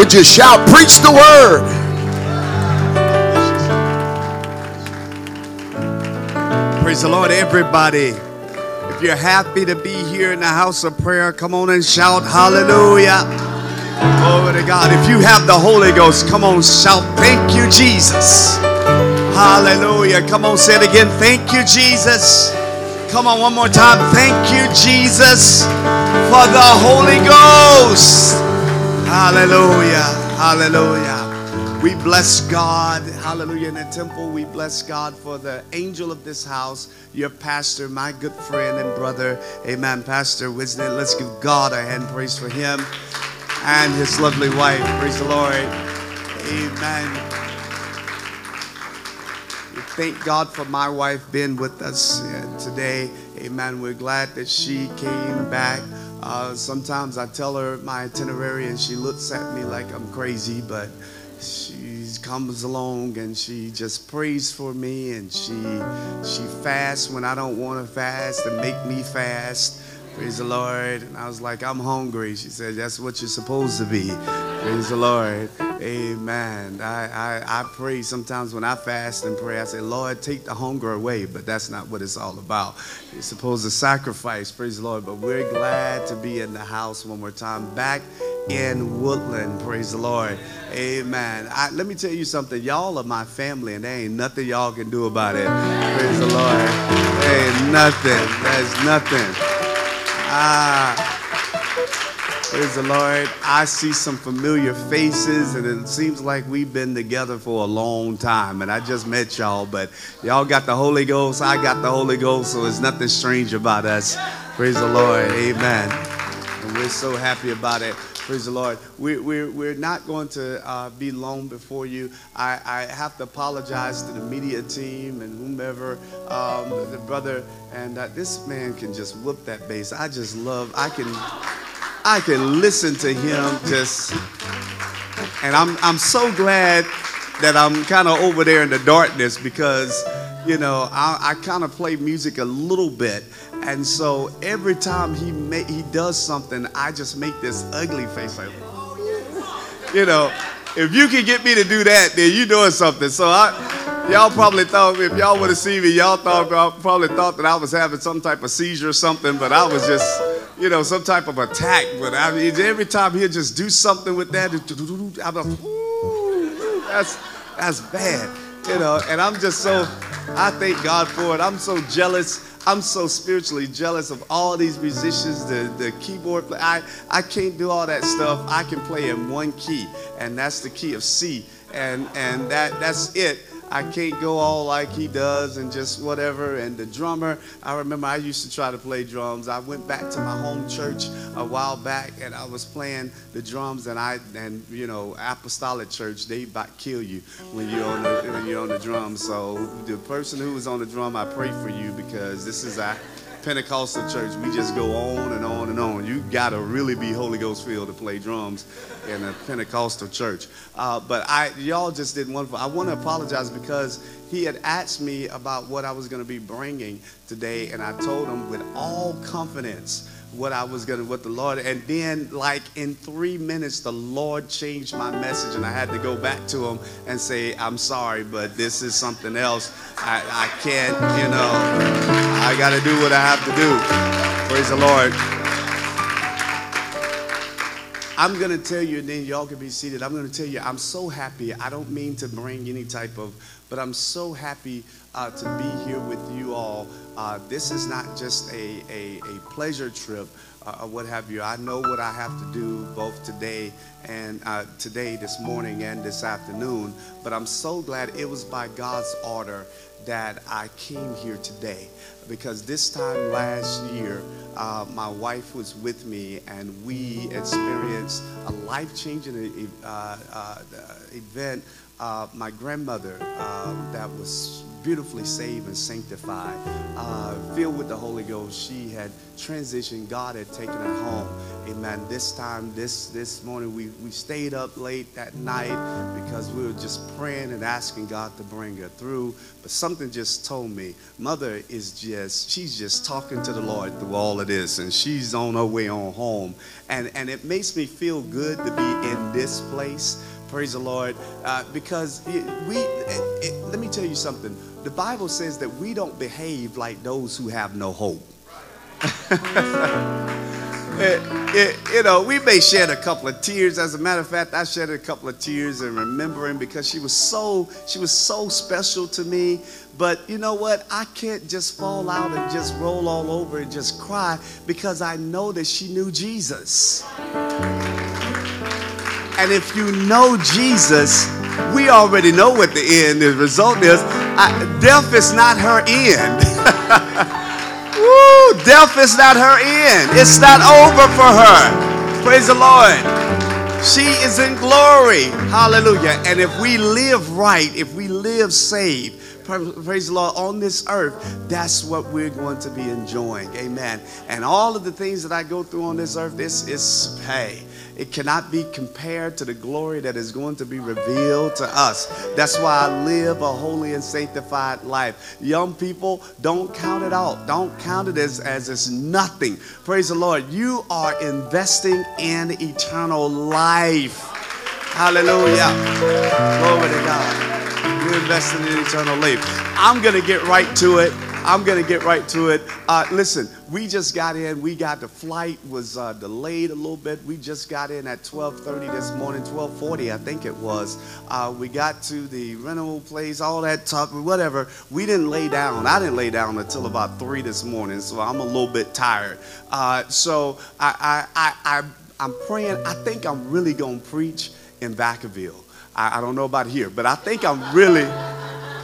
Would you shout, preach the word? Praise the Lord, everybody. If you're happy to be here in the house of prayer, come on and shout hallelujah. Glory to God. If you have the Holy Ghost, come on, shout, thank you, Jesus. Hallelujah. Come on, say it again. Thank you, Jesus. Come on, one more time. Thank you, Jesus, for the Holy Ghost. Hallelujah. Hallelujah. We bless God. Hallelujah. In the temple, we bless God for the angel of this house, your pastor, my good friend and brother. Amen. Pastor Wisnet. Let's give God a hand praise for him and his lovely wife. Praise the Lord. Amen. Thank God for my wife being with us uh, today. Amen. We're glad that she came back. Uh, sometimes I tell her my itinerary and she looks at me like I'm crazy, but she comes along and she just prays for me and she she fasts when I don't want to fast and make me fast. Praise the Lord. And I was like, I'm hungry. She said, That's what you're supposed to be. Praise the Lord. Amen. I, I, I pray sometimes when I fast and pray, I say, Lord, take the hunger away. But that's not what it's all about. You're supposed to sacrifice. Praise the Lord. But we're glad to be in the house one more time. Back in Woodland. Praise the Lord. Amen. I, let me tell you something. Y'all are my family, and there ain't nothing y'all can do about it. Praise the Lord. Ain't nothing. There's nothing. Ah. Praise the Lord. I see some familiar faces, and it seems like we've been together for a long time. And I just met y'all, but y'all got the Holy Ghost. I got the Holy Ghost, so there's nothing strange about us. Praise the Lord. Amen. And we're so happy about it. Praise the Lord. We're, we're, we're not going to uh, be long before you. I, I have to apologize to the media team and whomever, um, the brother. And uh, this man can just whoop that bass. I just love, I can, I can listen to him just, and I'm, I'm so glad that I'm kind of over there in the darkness because, you know, I, I kind of play music a little bit. And so every time he ma- he does something, I just make this ugly face like, oh, you know, if you can get me to do that, then you're doing something. So I, y'all probably thought if y'all would have seen me, y'all thought probably thought that I was having some type of seizure or something, but I was just, you know, some type of attack. But I mean, every time he'll just do something with that, I'm like, Ooh, that's that's bad, you know. And I'm just so, I thank God for it. I'm so jealous. I'm so spiritually jealous of all these musicians, the, the keyboard play. I, I can't do all that stuff. I can play in one key, and that's the key of C. And, and that, that's it. I can't go all like he does and just whatever. And the drummer, I remember I used to try to play drums. I went back to my home church a while back and I was playing the drums and I and you know apostolic church they about kill you when you're on the when you're on the drums. So the person who was on the drum, I pray for you because this is Pentecostal church, we just go on and on and on. You got to really be Holy Ghost filled to play drums in a Pentecostal church. Uh, but I, y'all just did wonderful. I want to apologize because he had asked me about what I was going to be bringing today, and I told him with all confidence what I was gonna, what the Lord, and then like in three minutes, the Lord changed my message, and I had to go back to him and say, "I'm sorry, but this is something else. I, I can't, you know, I got to do what I have to do." Praise the Lord. I'm going to tell you, and then y'all can be seated. I'm going to tell you, I'm so happy. I don't mean to bring any type of, but I'm so happy uh, to be here with you all. Uh, this is not just a, a, a pleasure trip uh, or what have you. I know what I have to do both today and uh, today, this morning, and this afternoon, but I'm so glad it was by God's order that I came here today because this time last year, uh, my wife was with me and we experienced a life changing uh, uh, event. Uh, my grandmother uh, that was beautifully saved and sanctified, uh, filled with the Holy Ghost. She had transitioned. God had taken her home. Amen. This time, this this morning, we, we stayed up late that night because we were just praying and asking God to bring her through. But something just told me, Mother is just, she's just talking to the Lord through all of this, and she's on her way on home. And, and it makes me feel good to be in this place. Praise the Lord. Uh, because it, we, it, it, let me tell you something. The Bible says that we don't behave like those who have no hope. It, eh, eh, you know, we may shed a couple of tears. As a matter of fact, I shed a couple of tears in remembering because she was so she was so special to me. But you know what? I can't just fall out and just roll all over and just cry because I know that she knew Jesus. And if you know Jesus, we already know what the end, the result is. I, death is not her end. Woo, death is not her end. It's not over for her. Praise the Lord. She is in glory. Hallelujah. And if we live right, if we live saved, praise the Lord, on this earth, that's what we're going to be enjoying. Amen. And all of the things that I go through on this earth, this is, hey, it cannot be compared to the glory that is going to be revealed to us. That's why I live a holy and sanctified life. Young people, don't count it out. Don't count it as, as it's nothing. Praise the Lord. You are investing in eternal life. Hallelujah. Glory to God. You're investing in eternal life. I'm going to get right to it. I'm going to get right to it. Uh, listen, we just got in. We got the flight was uh, delayed a little bit. We just got in at 12:30 this morning, 12:40 I think it was. Uh, we got to the rental place, all that talk, whatever. We didn't lay down. I didn't lay down until about three this morning, so I'm a little bit tired. Uh, so I, I, I, I, I'm praying. I think I'm really gonna preach in Vacaville. I, I don't know about here, but I think I'm really.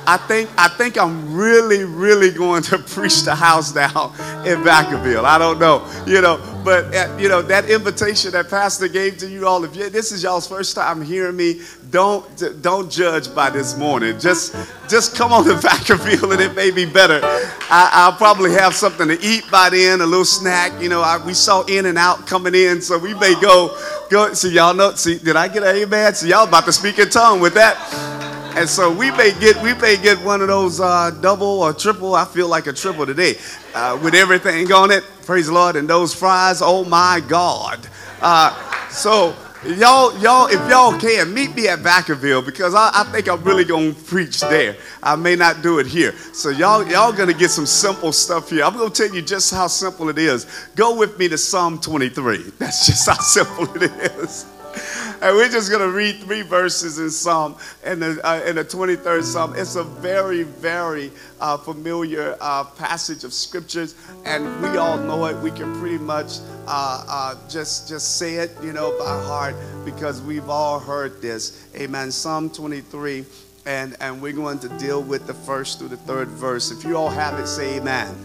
I think I think I'm really, really going to preach the house now in Vacaville. I don't know, you know, but uh, you know that invitation that Pastor gave to you all. If you, this is y'all's first time hearing me, don't don't judge by this morning. Just just come on to Vacaville, and it may be better. I, will probably have something to eat by then, a little snack. You know, I, we saw In-N-Out coming in, so we may go go. See y'all know. See, did I get an amen? So y'all about to speak in tongue with that. And so we may get we may get one of those uh, double or triple. I feel like a triple today, uh, with everything on it. Praise the Lord. And those fries, oh my God. Uh, so y'all, y'all, if y'all can meet me at Vacaville because I, I, think I'm really gonna preach there. I may not do it here. So y'all, y'all gonna get some simple stuff here. I'm gonna tell you just how simple it is. Go with me to Psalm 23. That's just how simple it is and we're just going to read three verses in Psalm, in the, uh, in the 23rd Psalm. It's a very, very uh, familiar uh, passage of scriptures, and we all know it. We can pretty much uh, uh, just, just say it, you know, by heart because we've all heard this. Amen. Psalm 23, and, and we're going to deal with the first through the third verse. If you all have it, say amen. amen.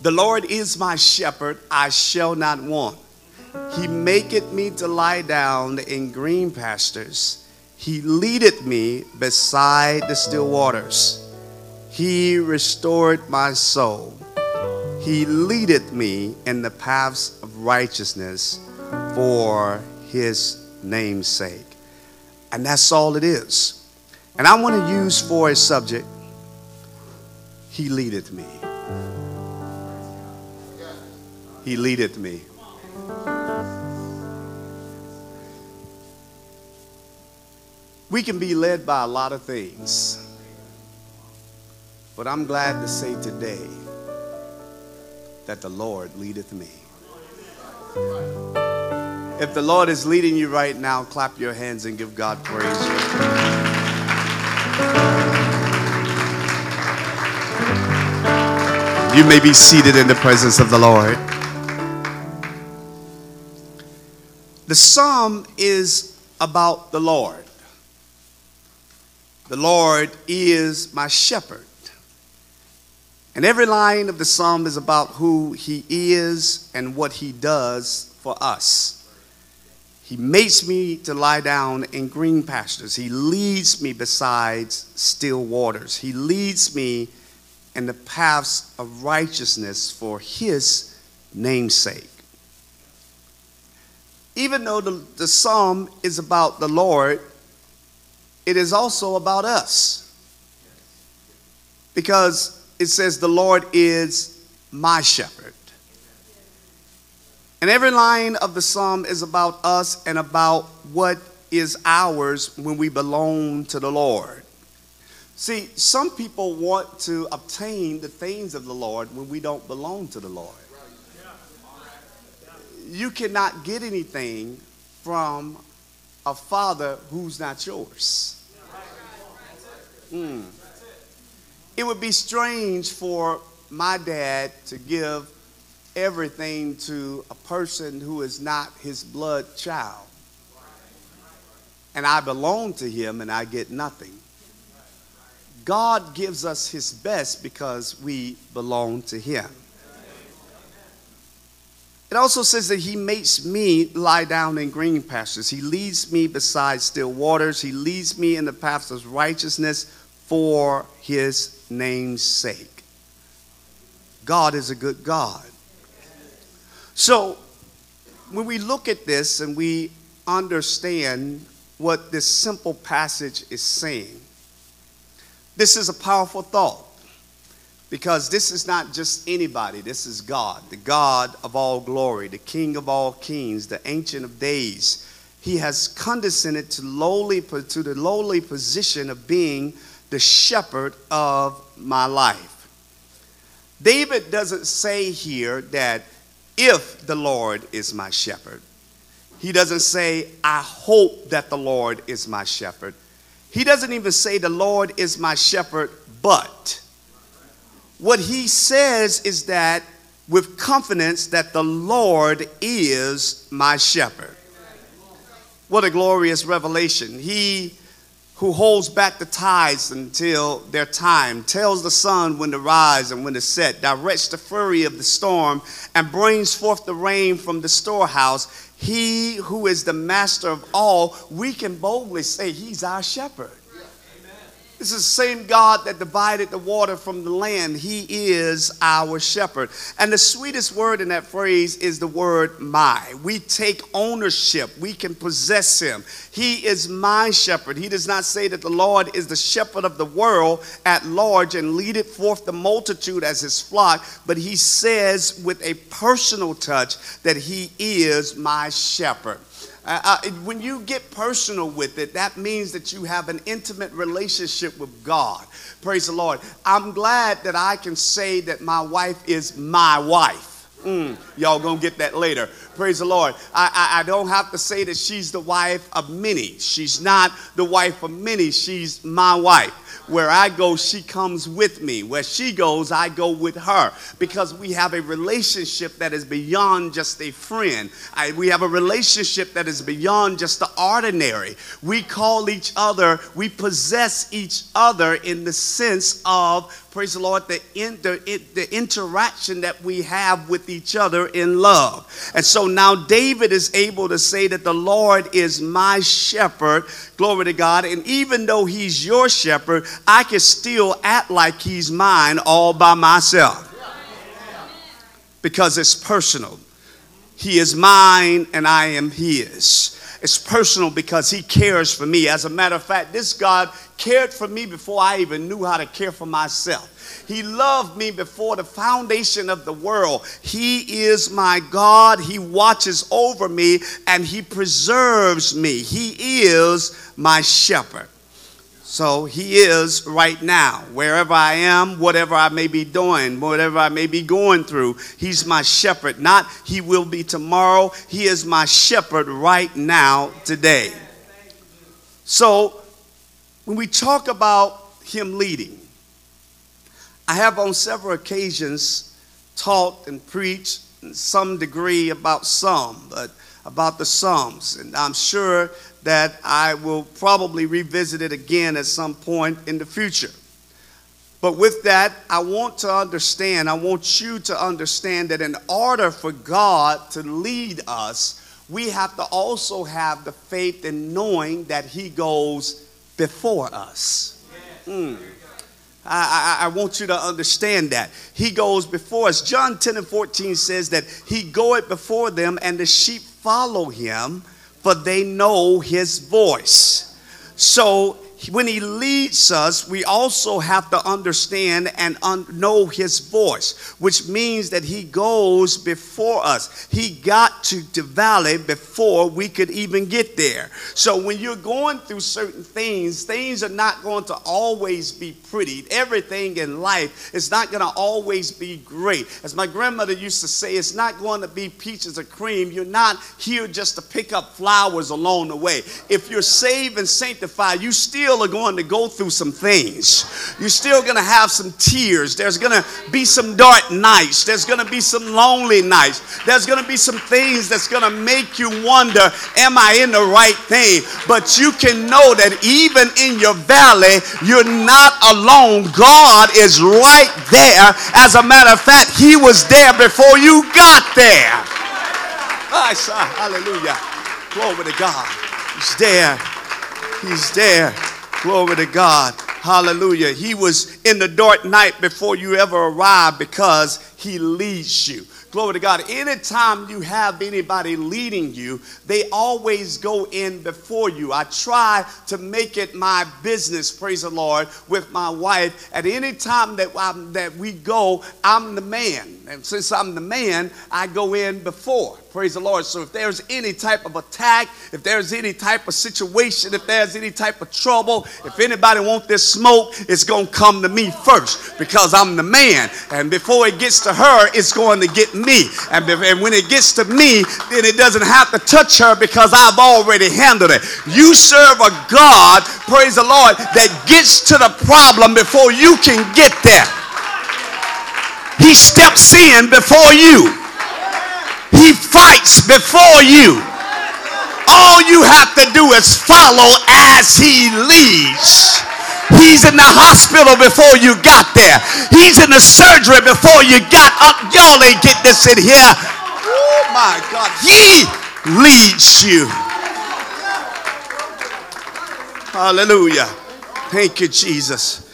The Lord is my shepherd, I shall not want. He maketh me to lie down in green pastures. He leadeth me beside the still waters. He restored my soul. He leadeth me in the paths of righteousness for his name's sake. And that's all it is. And I want to use for a subject, He leadeth me. He leadeth me. We can be led by a lot of things. But I'm glad to say today that the Lord leadeth me. If the Lord is leading you right now, clap your hands and give God praise. You may be seated in the presence of the Lord. The psalm is about the Lord. The Lord is my shepherd. And every line of the psalm is about who he is and what he does for us. He makes me to lie down in green pastures. He leads me beside still waters. He leads me in the paths of righteousness for his namesake. Even though the, the psalm is about the Lord, it is also about us. Because it says, The Lord is my shepherd. And every line of the psalm is about us and about what is ours when we belong to the Lord. See, some people want to obtain the things of the Lord when we don't belong to the Lord. You cannot get anything from a father who's not yours. Mm. It would be strange for my dad to give everything to a person who is not his blood child. And I belong to him and I get nothing. God gives us his best because we belong to him. It also says that he makes me lie down in green pastures. He leads me beside still waters. He leads me in the paths of righteousness for his name's sake. God is a good God. So, when we look at this and we understand what this simple passage is saying, this is a powerful thought because this is not just anybody, this is God, the God of all glory, the King of all kings, the Ancient of Days. He has condescended to, lowly, to the lowly position of being the shepherd of my life. David doesn't say here that if the Lord is my shepherd. He doesn't say, I hope that the Lord is my shepherd. He doesn't even say, the Lord is my shepherd, but. What he says is that with confidence that the Lord is my shepherd. What a glorious revelation. He who holds back the tides until their time, tells the sun when to rise and when to set, directs the fury of the storm, and brings forth the rain from the storehouse. He who is the master of all, we can boldly say he's our shepherd. This is the same God that divided the water from the land. He is our shepherd. And the sweetest word in that phrase is the word my. We take ownership, we can possess him. He is my shepherd. He does not say that the Lord is the shepherd of the world at large and leadeth forth the multitude as his flock, but he says with a personal touch that he is my shepherd. Uh, uh, when you get personal with it, that means that you have an intimate relationship with God. Praise the Lord. I'm glad that I can say that my wife is my wife. Mm, y'all gonna get that later. Praise the Lord. I, I, I, don't have to say that she's the wife of many. She's not the wife of many. She's my wife. Where I go, she comes with me. Where she goes, I go with her. Because we have a relationship that is beyond just a friend. I, we have a relationship that is beyond just the ordinary. We call each other, we possess each other in the sense of praise the Lord, the, in, the, the interaction that we have with each other in love. And so now David is able to say that the Lord is my shepherd, glory to God. And even though he's your shepherd, I can still act like he's mine all by myself because it's personal. He is mine and I am his. It's personal because he cares for me. As a matter of fact, this God cared for me before I even knew how to care for myself. He loved me before the foundation of the world. He is my God. He watches over me and he preserves me. He is my shepherd. So he is right now, wherever I am, whatever I may be doing, whatever I may be going through. He's my shepherd. Not he will be tomorrow. He is my shepherd right now, today. So when we talk about him leading, I have on several occasions taught and preached in some degree about some, but about the Psalms. And I'm sure that I will probably revisit it again at some point in the future. But with that, I want to understand, I want you to understand that in order for God to lead us, we have to also have the faith in knowing that He goes before us. Mm. I, I, I, want you to understand that. He goes before us. John 10 and 14 says that He goeth before them, and the sheep follow Him, for they know His voice. So when he leads us, we also have to understand and un- know his voice, which means that he goes before us. He got to the valley before we could even get there. So when you're going through certain things, things are not going to always be pretty. Everything in life is not going to always be great. As my grandmother used to say, it's not going to be peaches or cream. You're not here just to pick up flowers along the way. If you're saved and sanctified, you still still are going to go through some things. You're still going to have some tears. There's going to be some dark nights. There's going to be some lonely nights. There's going to be some things that's going to make you wonder, am I in the right thing? But you can know that even in your valley, you're not alone. God is right there. As a matter of fact, He was there before you got there. I saw, hallelujah. Glory to God. He's there. He's there. Glory to God. Hallelujah. He was in the dark night before you ever arrived because he leads you. Glory to God. Anytime you have anybody leading you, they always go in before you. I try to make it my business, praise the Lord, with my wife. At any time that, I'm, that we go, I'm the man. And since I'm the man, I go in before. Praise the Lord. So if there's any type of attack, if there's any type of situation, if there's any type of trouble, if anybody want this smoke, it's going to come to me first because I'm the man. And before it gets to her, it's going to get me. And, and when it gets to me, then it doesn't have to touch her because I've already handled it. You serve a God, praise the Lord, that gets to the problem before you can get there. He steps in before you. He fights before you. All you have to do is follow as he leads. He's in the hospital before you got there. He's in the surgery before you got up. Y'all ain't get this in here. Oh my God. He leads you. Hallelujah. Thank you, Jesus.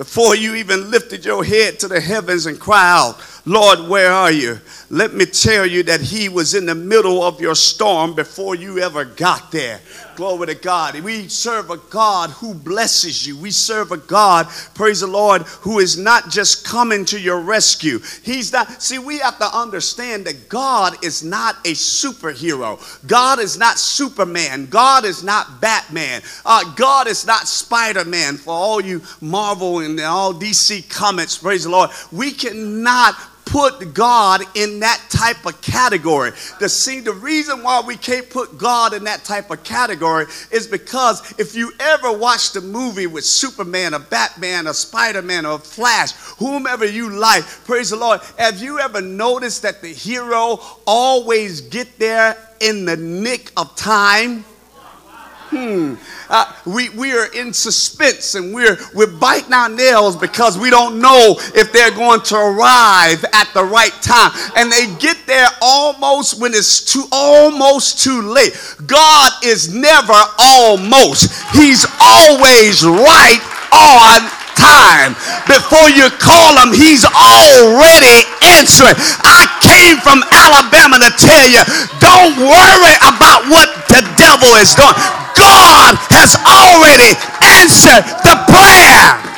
Before you even lifted your head to the heavens and cry out, Lord, where are you? Let me tell you that He was in the middle of your storm before you ever got there. Glory to God. We serve a God who blesses you. We serve a God, praise the Lord, who is not just coming to your rescue. He's not, see, we have to understand that God is not a superhero. God is not Superman. God is not Batman. Uh, God is not Spider Man. For all you Marvel and all DC comics, praise the Lord. We cannot put God in that type of category. The see the reason why we can't put God in that type of category is because if you ever watched a movie with Superman, a Batman, a Spider-Man, or a Flash, whomever you like, praise the Lord. Have you ever noticed that the hero always get there in the nick of time? Hmm. Uh, we, we are in suspense and we're, we're biting our nails because we don't know if they're going to arrive at the right time. And they get there almost when it's too almost too late. God is never almost, He's always right on time. Before you call him, he's already answering. I came from Alabama to tell you don't worry about what the devil is doing. God has already answered the prayer.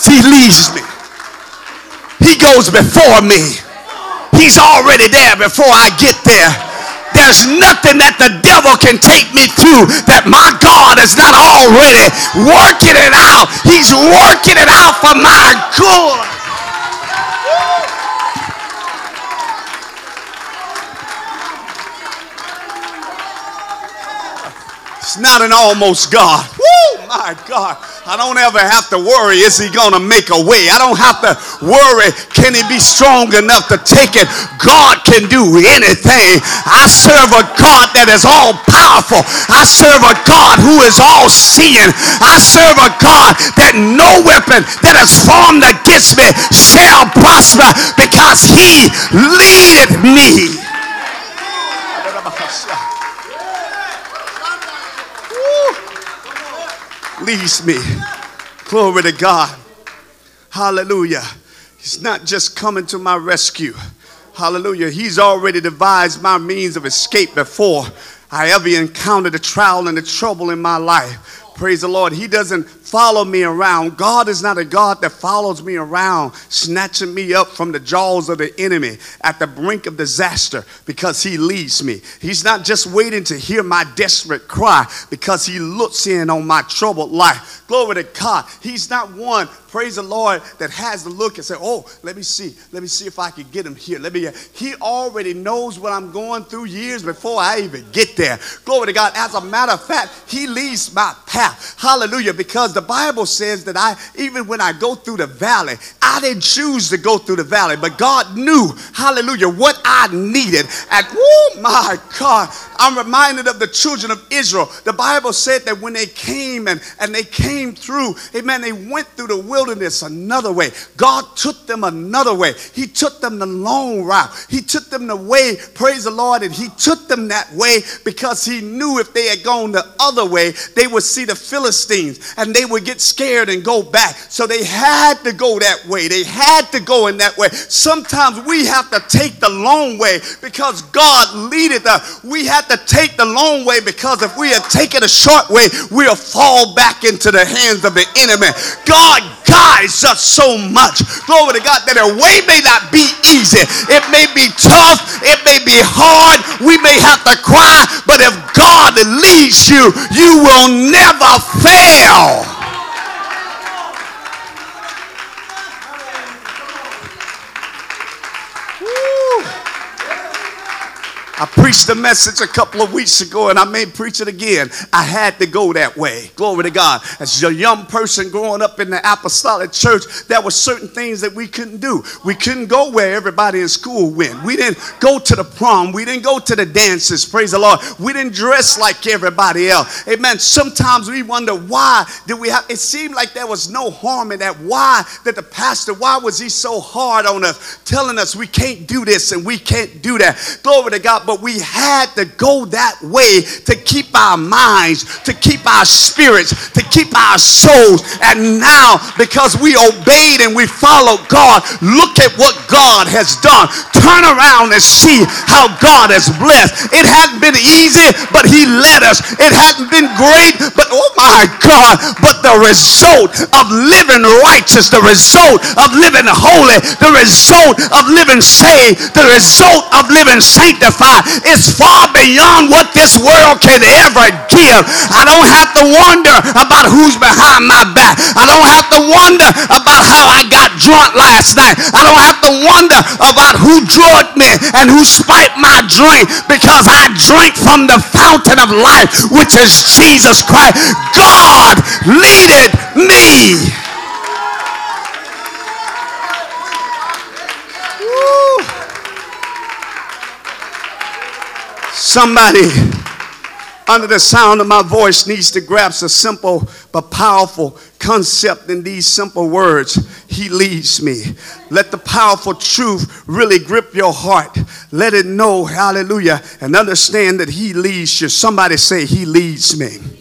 He leads me. He goes before me. He's already there before I get there. There's nothing that the devil can take me through that my God is not already working it out. He's working it out for my good. It's not an almost God. Woo! my God. I don't ever have to worry, is he going to make a way? I don't have to worry, can he be strong enough to take it? God can do anything. I serve a God that is all powerful. I serve a God who is all seeing. I serve a God that no weapon that is formed against me shall prosper because he leadeth me. Leads me. Glory to God. Hallelujah. He's not just coming to my rescue. Hallelujah. He's already devised my means of escape before I ever encountered the trial and the trouble in my life. Praise the Lord. He doesn't follow me around. God is not a God that follows me around, snatching me up from the jaws of the enemy at the brink of disaster because He leads me. He's not just waiting to hear my desperate cry because He looks in on my troubled life. Glory to God. He's not one, praise the Lord, that has the look and say, Oh, let me see. Let me see if I can get him here. Let me. He already knows what I'm going through years before I even get there. Glory to God. As a matter of fact, He leads my path. Hallelujah. Because the the Bible says that I, even when I go through the valley, I didn't choose to go through the valley, but God knew, hallelujah, what I needed. And oh my God, I'm reminded of the children of Israel. The Bible said that when they came and, and they came through, amen, they went through the wilderness another way. God took them another way. He took them the long route. He took them the way, praise the Lord, and He took them that way because He knew if they had gone the other way, they would see the Philistines and they would get scared and go back. So they had to go that way. They had to go in that way. Sometimes we have to take the long way because God leadeth us. We have to take the long way because if we had taken a short way, we'll fall back into the hands of the enemy. God guides us so much. Glory to God that a way may not be easy. It may be tough. It may be hard. We may have to cry. But if God leads you, you will never fail. I preached a message a couple of weeks ago and I may preach it again. I had to go that way. Glory to God. As a young person growing up in the apostolic church, there were certain things that we couldn't do. We couldn't go where everybody in school went. We didn't go to the prom. We didn't go to the dances. Praise the Lord. We didn't dress like everybody else. Amen. Sometimes we wonder why did we have it seemed like there was no harm in that. Why that the pastor, why was he so hard on us, telling us we can't do this and we can't do that? Glory to God but we had to go that way to keep our minds, to keep our spirits, to keep our souls. And now, because we obeyed and we followed God, look at what God has done. Turn around and see how God has blessed. It hadn't been easy, but He led us. It hadn't been great, but oh my God, but the result of living righteous, the result of living holy, the result of living saved, the result of living sanctified is far beyond what this world can ever give. I don't have to wonder about who's behind my back. I don't have to wonder about how I got drunk last night. I don't have to wonder about who drugged me and who spiked my drink because I drink from the fountain of life, which is Jesus Christ. God leaded me. Somebody under the sound of my voice needs to grasp a simple but powerful concept in these simple words. He leads me. Let the powerful truth really grip your heart. Let it know, hallelujah, and understand that He leads you. Somebody say, He leads me.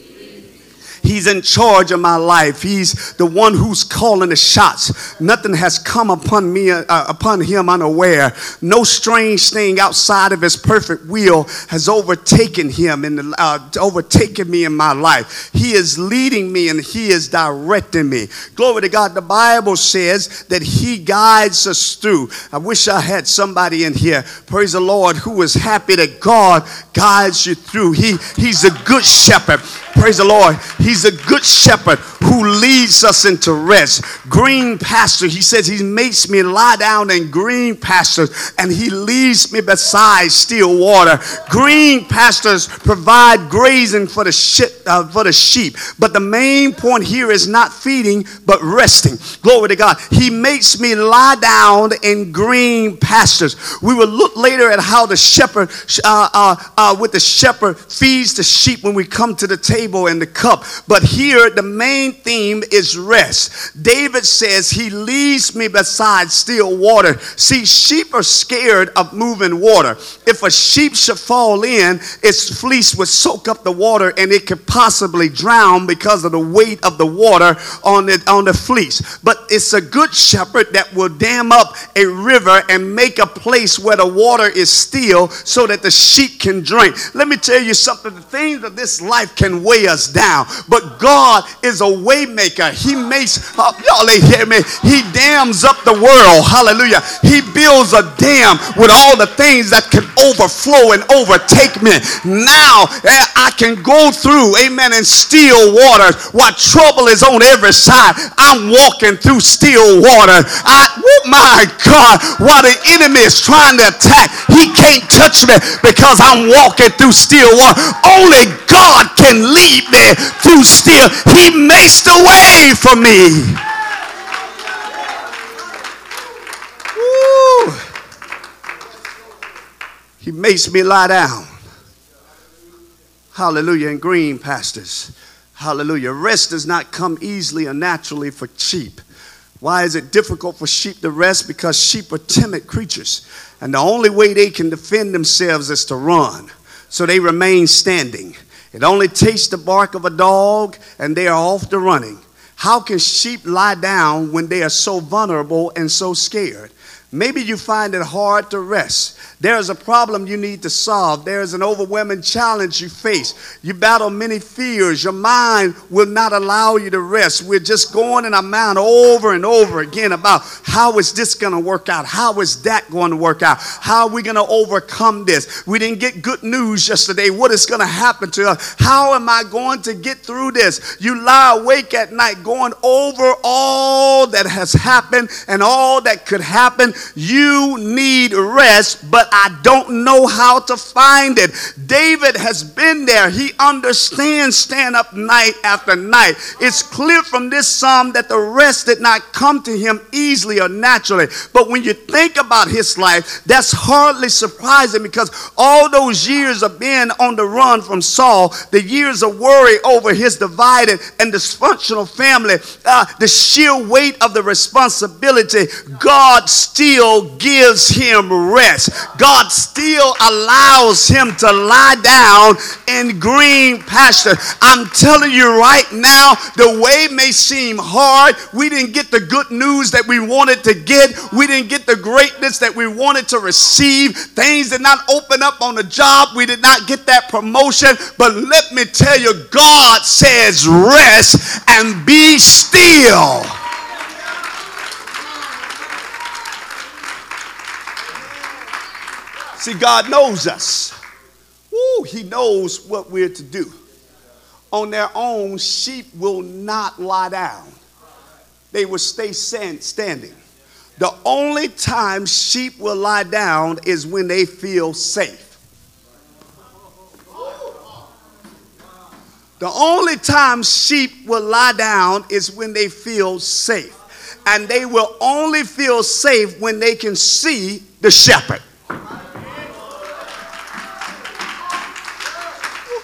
He's in charge of my life. He's the one who's calling the shots. Nothing has come upon me, uh, upon him unaware. No strange thing outside of his perfect will has overtaken him and uh, overtaken me in my life. He is leading me and he is directing me. Glory to God. The Bible says that he guides us through. I wish I had somebody in here, praise the Lord, who is happy that God guides you through. He, he's a good shepherd. Praise the Lord. He's a good shepherd who leads us into rest. Green pasture. He says he makes me lie down in green pastures and he leads me beside still water. Green pastures provide grazing for the, uh, for the sheep. But the main point here is not feeding, but resting. Glory to God. He makes me lie down in green pastures. We will look later at how the shepherd, uh, uh, uh, with the shepherd, feeds the sheep when we come to the table and the cup. But here, the main theme is rest. David says, He leads me beside still water. See, sheep are scared of moving water. If a sheep should fall in, its fleece would soak up the water and it could possibly drown because of the weight of the water on the, on the fleece. But it's a good shepherd that will dam up a river and make a place where the water is still so that the sheep can drink. Let me tell you something the things of this life can weigh us down, but God is a waymaker. He makes, uh, y'all ain't hear me, He dams up the world. Hallelujah. He builds a dam with all the things that can overflow and overtake me. Now eh, I can go through, amen, and still water while trouble is on every side. I'm walking through still water. I, oh my God, while the enemy is trying to attack, he can't touch me because I'm walking through still water. Only God can me through still. He makes the way for me. Woo. He makes me lie down. Hallelujah. And green pastures. Hallelujah. Rest does not come easily or naturally for sheep. Why is it difficult for sheep to rest? Because sheep are timid creatures. And the only way they can defend themselves is to run. So they remain standing. It only takes the bark of a dog and they are off to running. How can sheep lie down when they are so vulnerable and so scared? Maybe you find it hard to rest. There's a problem you need to solve. There's an overwhelming challenge you face. You battle many fears. Your mind will not allow you to rest. We're just going in our mind over and over again about how is this going to work out? How is that going to work out? How are we going to overcome this? We didn't get good news yesterday. What is going to happen to us? How am I going to get through this? You lie awake at night going over all that has happened and all that could happen. You need rest, but I don't know how to find it. David has been there. He understands stand up night after night. It's clear from this psalm that the rest did not come to him easily or naturally. But when you think about his life, that's hardly surprising because all those years of being on the run from Saul, the years of worry over his divided and dysfunctional family, uh, the sheer weight of the responsibility, God still gives him rest. God still allows him to lie down in green pasture. I'm telling you right now, the way may seem hard. We didn't get the good news that we wanted to get, we didn't get the greatness that we wanted to receive. Things did not open up on the job, we did not get that promotion. But let me tell you, God says, rest and be still. See, God knows us. He knows what we're to do. On their own, sheep will not lie down, they will stay stand, standing. The only time sheep will lie down is when they feel safe. The only time sheep will lie down is when they feel safe. And they will only feel safe when they can see the shepherd.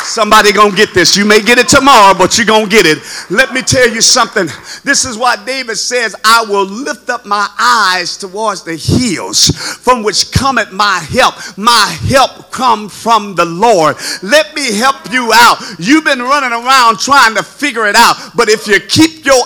Somebody gonna get this. You may get it tomorrow, but you're gonna get it. Let me tell you something. This is why David says, I will lift up my eyes towards the hills from which cometh my help. My help come from the Lord. Let me help you out. You've been running around trying to figure it out, but if you keep your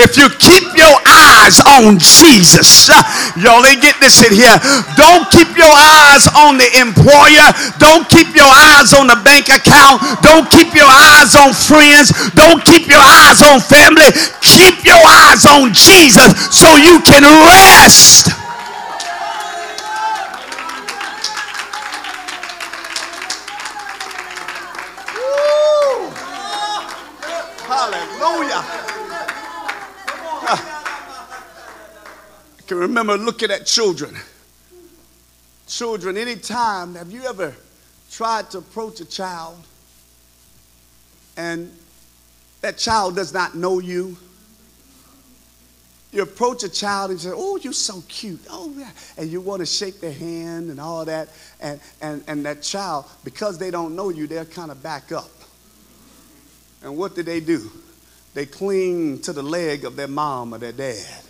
if you keep your eyes on Jesus, y'all ain't get this in here. Don't keep your eyes on the employer. Don't keep your eyes on the bank account. Don't keep your eyes on friends. Don't keep your eyes on family. Keep your eyes on Jesus so you can rest. Hallelujah. I can remember looking at children. Children, anytime, have you ever tried to approach a child and that child does not know you? You approach a child and say, Oh, you're so cute. Oh, yeah. And you want to shake their hand and all that. And, and, and that child, because they don't know you, they'll kind of back up. And what do they do? They cling to the leg of their mom or their dad.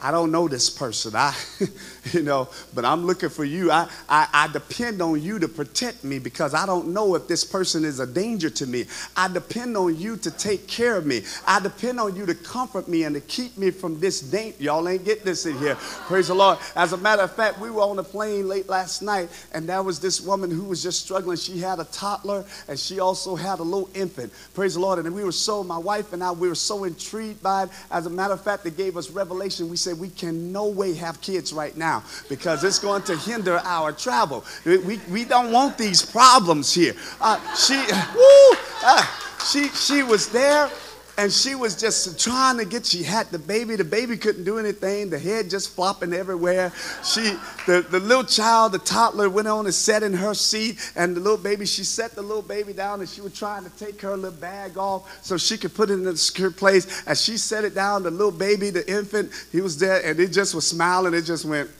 I don't know this person. I, you know, but I'm looking for you. I, I, I, depend on you to protect me because I don't know if this person is a danger to me. I depend on you to take care of me. I depend on you to comfort me and to keep me from this danger. Y'all ain't get this in here. Praise the Lord. As a matter of fact, we were on a plane late last night, and there was this woman who was just struggling. She had a toddler, and she also had a little infant. Praise the Lord. And we were so, my wife and I, we were so intrigued by it. As a matter of fact, they gave us revelation. We said, said we can no way have kids right now because it's going to hinder our travel. We, we don't want these problems here. Uh, she, woo, uh, she, she was there and she was just trying to get she had the baby. The baby couldn't do anything. The head just flopping everywhere. She the, the little child the toddler went on and sat in her seat and the little baby she set the little baby down and she was trying to take her little bag off so she could put it in a secure place. As she set it down the little baby the infant he was there and it just was smiling. It just went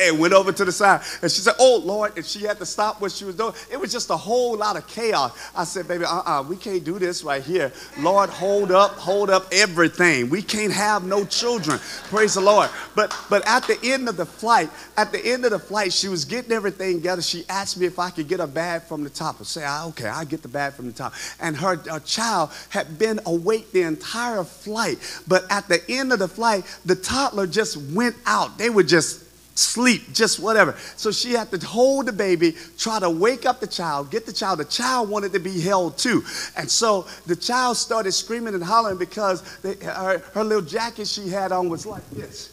and went over to the side. And she said, Oh, Lord. And she had to stop what she was doing. It was just a whole lot of chaos. I said, Baby, uh uh-uh, uh we can't do this right here. Lord, hold up, hold up everything. We can't have no children. Praise the Lord. But, but at the end of the flight, at the end of the flight, she was getting everything together. She asked me if I could get a bag from the top. I said, ah, Okay, I'll get the bag from the top. And her, her child had been awake the entire flight. But at the end of the flight, the toddler just went out. They were just sleep, just whatever. So she had to hold the baby, try to wake up the child, get the child. The child wanted to be held too. And so the child started screaming and hollering because they, her, her little jacket she had on was like this.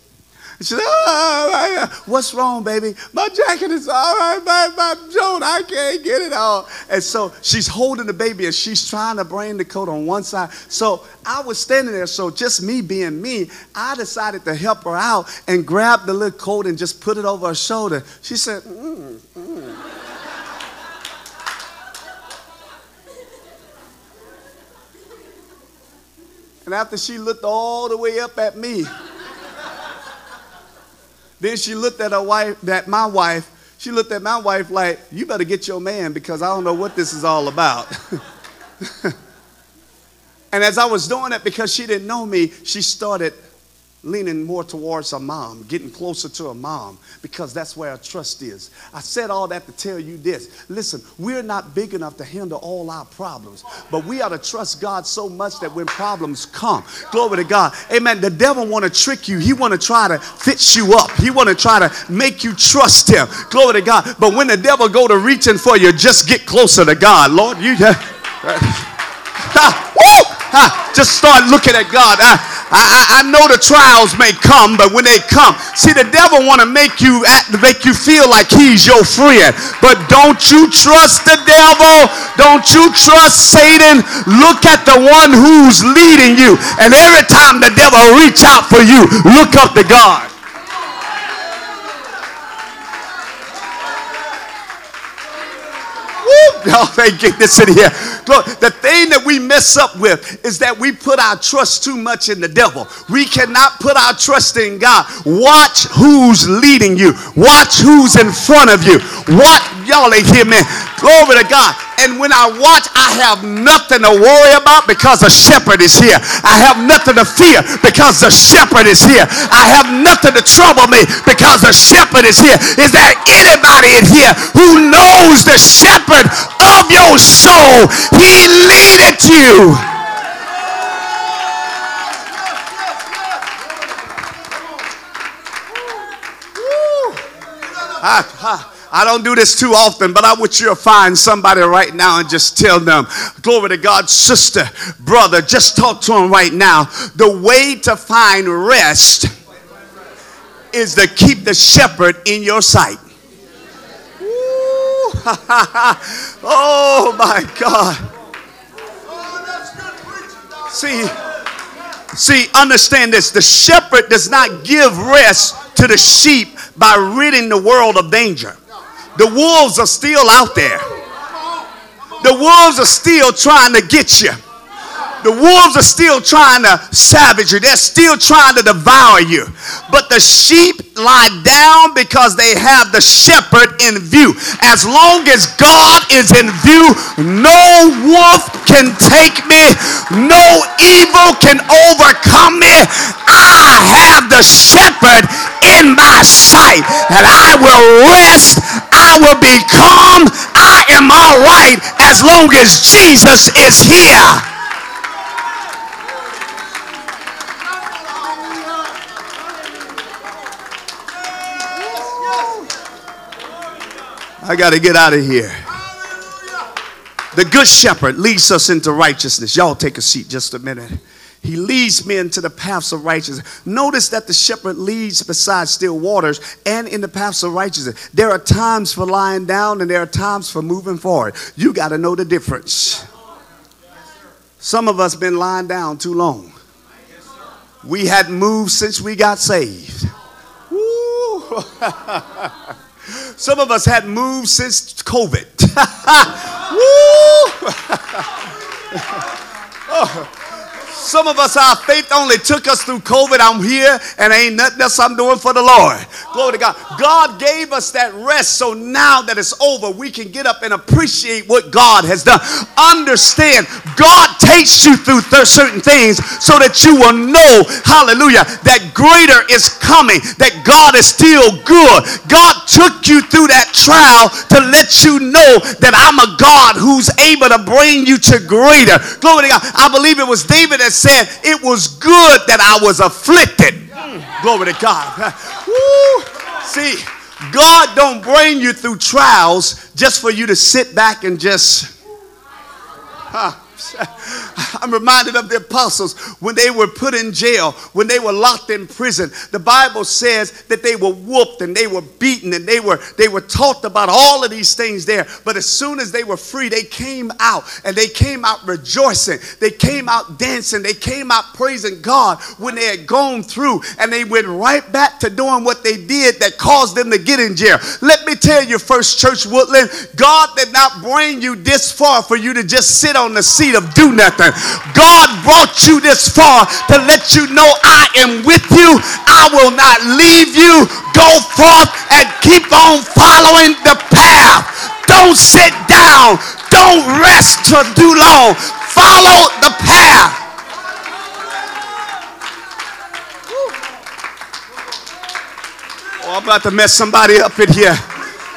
She said, oh, what's wrong, baby? My jacket is all right, my, my Joan, I can't get it all. And so she's holding the baby and she's trying to bring the coat on one side. So I was standing there, so just me being me, I decided to help her out and grab the little coat and just put it over her shoulder. She said, mm, mm. And after she looked all the way up at me, then she looked at her wife, that my wife, she looked at my wife like, you better get your man because I don't know what this is all about. and as I was doing it, because she didn't know me, she started leaning more towards her mom, getting closer to her mom, because that's where our trust is. I said all that to tell you this. Listen, we're not big enough to handle all our problems, but we ought to trust God so much that when problems come, glory to God. Amen. The devil want to trick you. He want to try to fix you up. He want to try to make you trust him. Glory to God. But when the devil go to reaching for you, just get closer to God. Lord, you uh, uh, woo, uh, just start looking at God. Uh, I, I, I, know the trials may come, but when they come, see the devil want to make you act, make you feel like he's your friend. But don't you trust the devil? Don't you trust Satan? Look at the one who's leading you. And every time the devil reach out for you, look up to God. Y'all ain't get this in here. The thing that we mess up with is that we put our trust too much in the devil. We cannot put our trust in God. Watch who's leading you. Watch who's in front of you. What y'all ain't hear me. Glory to God. And when I watch, I have nothing to worry about because the shepherd is here. I have nothing to fear because the shepherd is here. I have nothing to trouble me because the shepherd is here. Is there anybody in here who knows the shepherd of your soul? He leadeth you. Ha, ha. I don't do this too often, but I want you to find somebody right now and just tell them, glory to God, sister, brother, just talk to them right now. The way to find rest is to keep the shepherd in your sight. oh my God. See, see, understand this. The shepherd does not give rest to the sheep by ridding the world of danger. The wolves are still out there. The wolves are still trying to get you. The wolves are still trying to savage you. They're still trying to devour you. But the sheep lie down because they have the shepherd in view. As long as God is in view, no wolf can take me, no evil can overcome me. I have the shepherd in my sight, and I will rest. I will be calm. I am all right as long as Jesus is here. I got to get out of here. The good shepherd leads us into righteousness. Y'all take a seat just a minute. He leads me into the paths of righteousness. Notice that the shepherd leads beside still waters and in the paths of righteousness. There are times for lying down and there are times for moving forward. You got to know the difference. Some of us been lying down too long. We hadn't moved since we got saved. Some of us hadn't moved since COVID. oh. Some of us, our faith only took us through COVID. I'm here and ain't nothing else I'm doing for the Lord. Glory to God. God gave us that rest. So now that it's over, we can get up and appreciate what God has done. Understand, God takes you through th- certain things so that you will know, hallelujah, that greater is coming, that God is still good. God took you through that trial to let you know that I'm a God who's able to bring you to greater. Glory to God. I believe it was David that said, It was good that I was afflicted. Mm, glory to God. See, God don't bring you through trials just for you to sit back and just. Huh. I'm reminded of the apostles when they were put in jail, when they were locked in prison. The Bible says that they were whooped and they were beaten and they were they were taught about all of these things there. But as soon as they were free, they came out and they came out rejoicing. They came out dancing. They came out praising God when they had gone through and they went right back to doing what they did that caused them to get in jail. Let me tell you, First Church Woodland, God did not bring you this far for you to just sit on the seat of do nothing. God brought you this far to let you know I am with you. I will not leave you. Go forth and keep on following the path. Don't sit down. Don't rest for too long. Follow the path. Oh, I'm about to mess somebody up in here.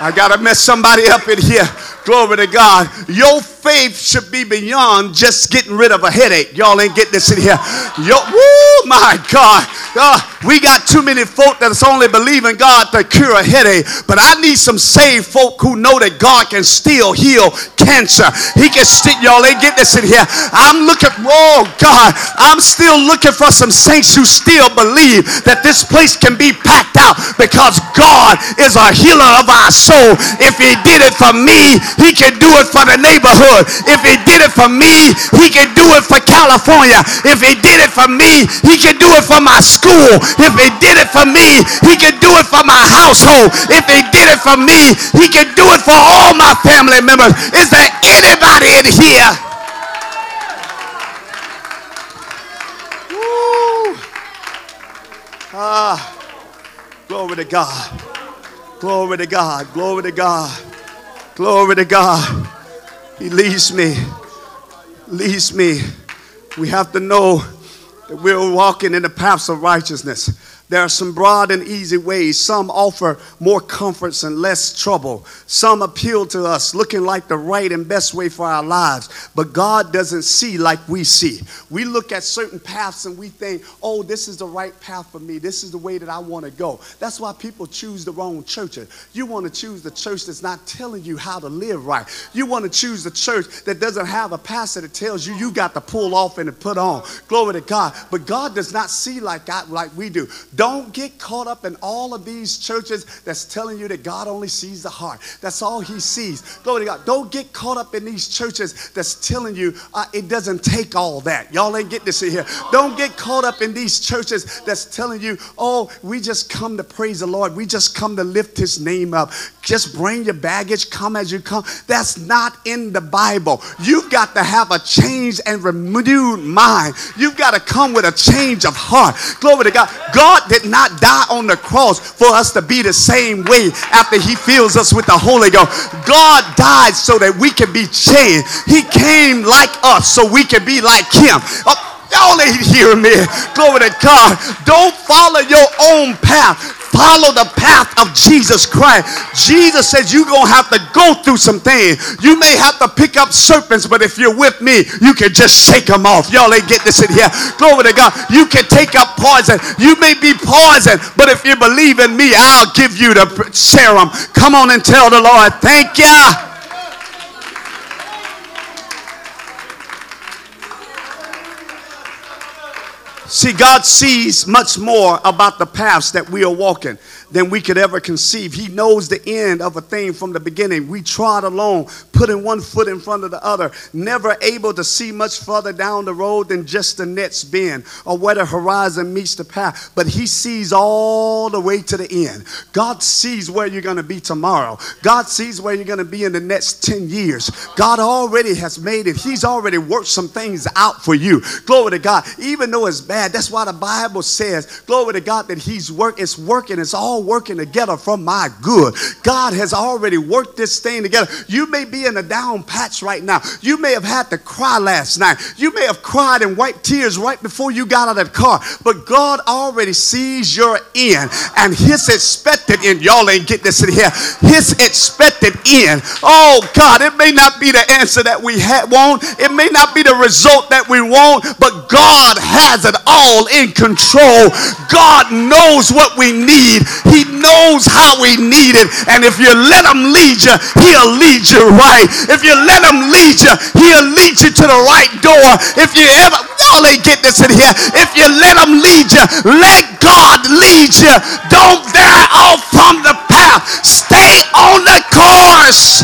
I got to mess somebody up in here. Glory to God. Your faith should be beyond just getting rid of a headache. Y'all ain't getting this in here. Yo, woo, my God. Uh, we got too many folk that's only believing God to cure a headache. But I need some saved folk who know that God can still heal cancer. He can still, y'all ain't getting this in here. I'm looking, oh God, I'm still looking for some saints who still believe that this place can be packed out because God is a healer of our soul. If He did it for me, He can do it for the neighborhood. If he did it for me, he can do it for California. If he did it for me, he can do it for my school. If he did it for me, he can do it for my household. If he did it for me, he can do it for all my family members. Is there anybody in here? Woo. Ah, glory to God. Glory to God. Glory to God. Glory to God. He leads me, leads me. We have to know that we're walking in the paths of righteousness. There are some broad and easy ways. Some offer more comforts and less trouble. Some appeal to us looking like the right and best way for our lives. But God doesn't see like we see. We look at certain paths and we think, oh, this is the right path for me. This is the way that I want to go. That's why people choose the wrong church. You want to choose the church that's not telling you how to live right. You want to choose the church that doesn't have a pastor that tells you you got to pull off and to put on. Glory to God. But God does not see like, I, like we do. Don't get caught up in all of these churches that's telling you that God only sees the heart. That's all he sees. Glory to God. Don't get caught up in these churches that's telling you uh, it doesn't take all that. Y'all ain't getting this in here. Don't get caught up in these churches that's telling you, oh, we just come to praise the Lord. We just come to lift his name up. Just bring your baggage, come as you come. That's not in the Bible. You've got to have a changed and renewed mind. You've got to come with a change of heart. Glory to God. God did not die on the cross for us to be the same way after he fills us with the Holy Ghost. God died so that we can be changed. He came like us so we can be like him. Oh, Y'all ain't hearing me. Glory to God. Don't follow your own path. Follow the path of Jesus Christ. Jesus says you're going to have to go through some things. You may have to pick up serpents, but if you're with me, you can just shake them off. Y'all ain't get this in here. Glory to God. You can take up poison. You may be poison, but if you believe in me, I'll give you the serum. Come on and tell the Lord, thank you. See, God sees much more about the paths that we are walking than we could ever conceive. He knows the end of a thing from the beginning. We trod along, putting one foot in front of the other, never able to see much further down the road than just the next bend or where the horizon meets the path. But He sees all the way to the end. God sees where you're going to be tomorrow. God sees where you're going to be in the next 10 years. God already has made it. He's already worked some things out for you. Glory to God. Even though it's bad, that's why the Bible says, glory to God, that He's work. It's working. It's all working together for my good. God has already worked this thing together. You may be in a down patch right now. You may have had to cry last night. You may have cried and wiped tears right before you got out of the car. But God already sees your end and His expected end. Y'all ain't get this in here. His expected end. Oh God, it may not be the answer that we want. It may not be the result that we want, but God has it all in control. God knows what we need. He knows how we need it. And if you let him lead you, he'll lead you right. If you let him lead you, he'll lead you to the right door. If you ever, y'all ain't get this in here. If you let him lead you, let God lead you. Don't veer off from the path. Stay on the course.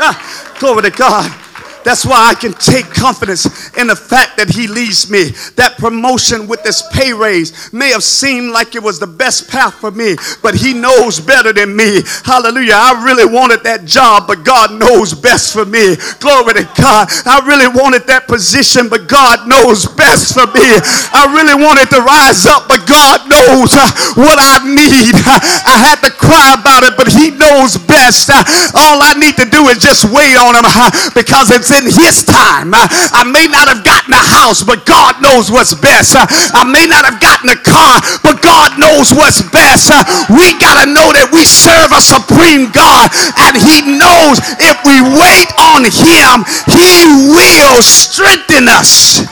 Ah, glory to God. That's why I can take confidence in the fact that He leads me. That promotion with this pay raise may have seemed like it was the best path for me, but He knows better than me. Hallelujah. I really wanted that job, but God knows best for me. Glory to God. I really wanted that position, but God knows best for me. I really wanted to rise up, but God knows uh, what I need. I had to cry about it, but He knows best. All I need to do is just wait on Him because it's in his time. I may not have gotten a house, but God knows what's best. I may not have gotten a car, but God knows what's best. We got to know that we serve a supreme God and he knows if we wait on him, he will strengthen us.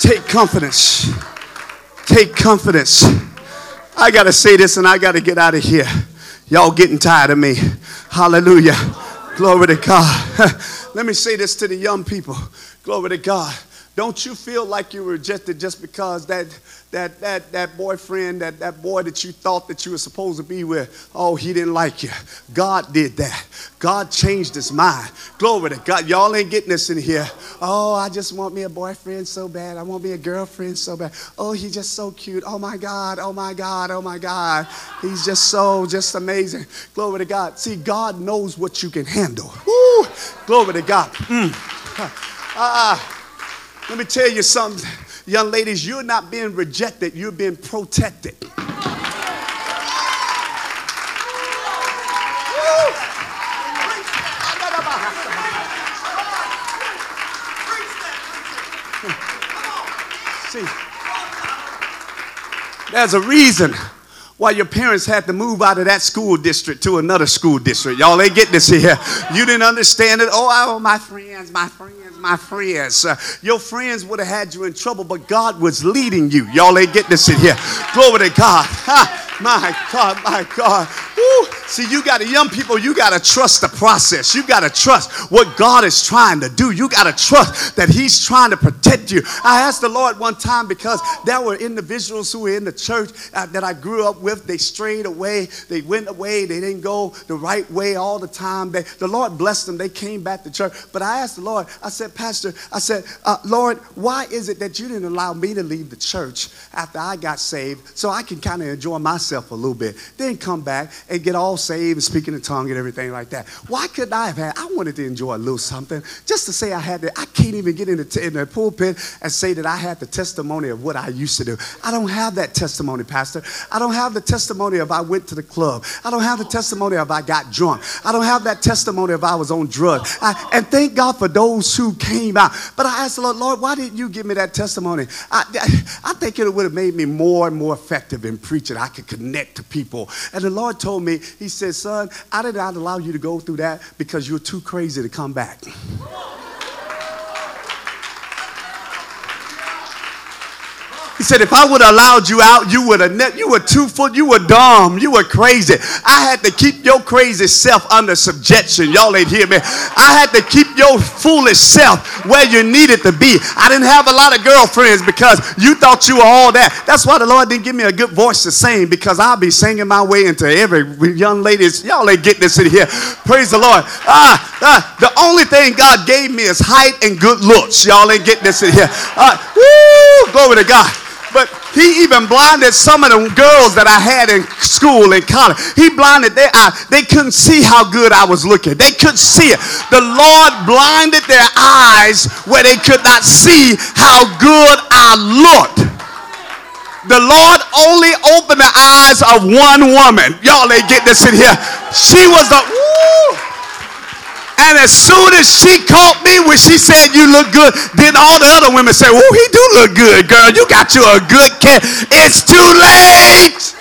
Take confidence. Take confidence. I got to say this and I got to get out of here. Y'all getting tired of me. Hallelujah. Glory to God. Let me say this to the young people. Glory to God. Don't you feel like you were rejected just because that that that that boyfriend, that, that boy that you thought that you were supposed to be with, oh, he didn't like you. God did that. God changed his mind. Glory to God. Y'all ain't getting this in here. Oh, I just want me a boyfriend so bad. I want me a girlfriend so bad. Oh, he's just so cute. Oh my God. Oh my God. Oh my God. He's just so just amazing. Glory to God. See, God knows what you can handle. Woo! Glory to God. Mm. Uh, let me tell you something, young ladies, you're not being rejected, you're being protected. See, there's a reason why your parents had to move out of that school district to another school district. Y'all ain't getting this here. You didn't understand it. Oh, oh my friends, my friends my friends. Uh, your friends would have had you in trouble, but God was leading you. Y'all ain't getting this in here. Glory to God. Ha, my God, my God. Woo. See, you got to, young people, you got to trust the process. You got to trust what God is trying to do. You got to trust that He's trying to protect you. I asked the Lord one time because there were individuals who were in the church uh, that I grew up with. They strayed away. They went away. They didn't go the right way all the time. They, the Lord blessed them. They came back to church. But I asked the Lord, I said, Pastor, I said, uh, Lord, why is it that you didn't allow me to leave the church after I got saved so I can kind of enjoy myself a little bit? Then come back and get all saved and speaking in tongue and everything like that. Why couldn't I have had? I wanted to enjoy a little something. Just to say I had that. I can't even get in the, in the pulpit and say that I had the testimony of what I used to do. I don't have that testimony, Pastor. I don't have the testimony of I went to the club. I don't have the testimony of I got drunk. I don't have that testimony of I was on drugs. I, and thank God for those who came out. But I asked the Lord, Lord, why didn't you give me that testimony? I, I think it would have made me more and more effective in preaching. I could connect to people. And the Lord told me, He said, Son, I did not allow you to go through that because you're too crazy to come back. Said, if I would have allowed you out, you would have you were two foot, you were dumb, you were crazy. I had to keep your crazy self under subjection. Y'all ain't hear me. I had to keep your foolish self where you needed to be. I didn't have a lot of girlfriends because you thought you were all that. That's why the Lord didn't give me a good voice to sing because I'll be singing my way into every young ladies. Y'all ain't getting this in here. Praise the Lord. Ah, ah, the only thing God gave me is height and good looks. Y'all ain't getting this in here. Ah, woo, glory to God. But he even blinded some of the girls that I had in school and college. He blinded their eyes. They couldn't see how good I was looking. They couldn't see it. The Lord blinded their eyes where they could not see how good I looked. The Lord only opened the eyes of one woman. Y'all ain't get this in here. She was the woo, and as soon as she caught me when she said you look good, then all the other women said, "Oh, he do look good, girl. You got you a good cat." It's too late.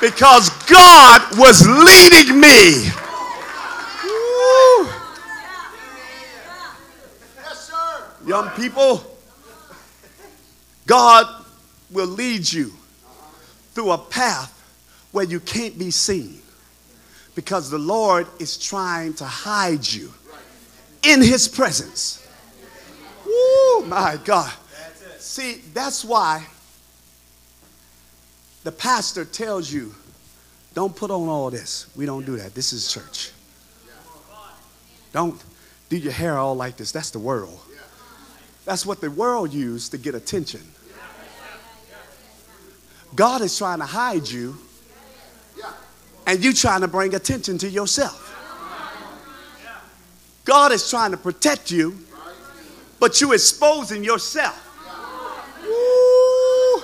Because God was leading me. Woo. Young people, God will lead you through a path where you can't be seen because the Lord is trying to hide you in His presence. Woo, my God. See, that's why the pastor tells you don't put on all this. We don't do that. This is church. Don't do your hair all like this. That's the world. That's what the world used to get attention. God is trying to hide you and you trying to bring attention to yourself. God is trying to protect you, but you exposing yourself. Woo.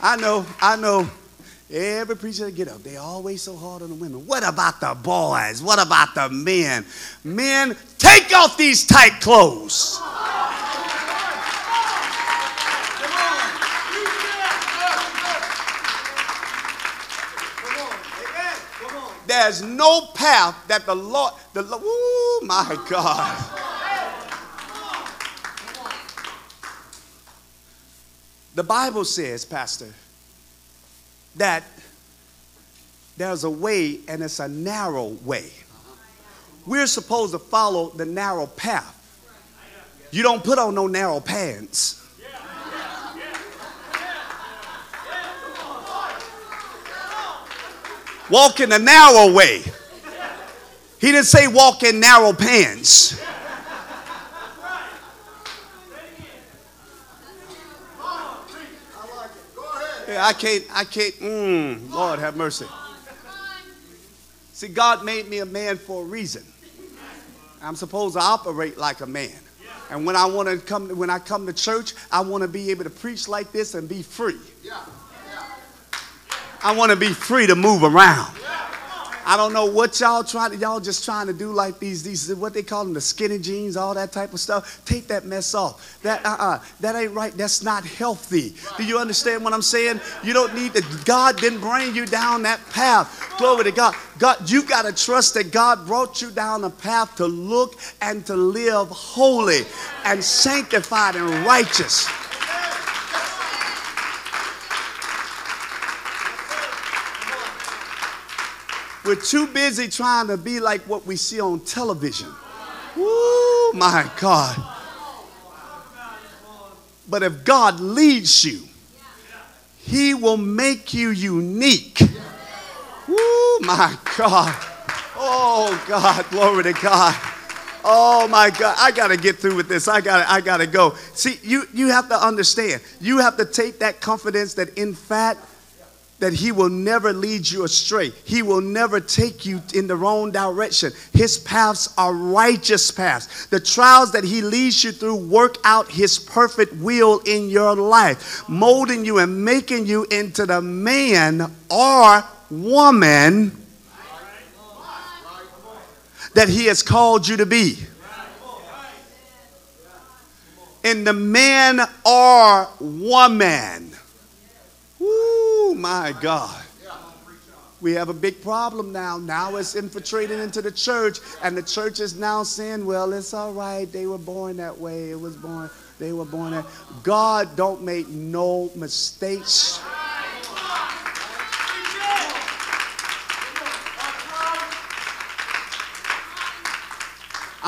I know, I know. Every preacher that get up, they always so hard on the women. What about the boys? What about the men? Men, take off these tight clothes. There's no path that the Lord, the Lord, oh my God. The Bible says, Pastor, that there's a way and it's a narrow way. We're supposed to follow the narrow path. You don't put on no narrow pants. Walk in the narrow way. He didn't say walk in narrow pants. Yeah, I can't, I can't, mm, Lord have mercy. See, God made me a man for a reason. I'm supposed to operate like a man. And when I want to come, when I come to church, I want to be able to preach like this and be free. I want to be free to move around. I don't know what y'all trying to, y'all just trying to do like these, these, what they call them, the skinny jeans, all that type of stuff. Take that mess off. That, uh-uh, that ain't right. That's not healthy. Do you understand what I'm saying? You don't need to, God didn't bring you down that path. Glory to God. God, you got to trust that God brought you down a path to look and to live holy and sanctified and righteous. We're too busy trying to be like what we see on television. Oh my God. But if God leads you, He will make you unique. Oh my God. Oh God, glory to God. Oh my God, I gotta get through with this. I gotta, I gotta go. See, you you have to understand. You have to take that confidence that in fact that he will never lead you astray. He will never take you in the wrong direction. His paths are righteous paths. The trials that he leads you through work out his perfect will in your life, molding you and making you into the man or woman that he has called you to be. In the man or woman Woo, Oh, my God. We have a big problem now. Now it's infiltrated into the church, and the church is now saying, well, it's all right. They were born that way. It was born, they were born that. God don't make no mistakes.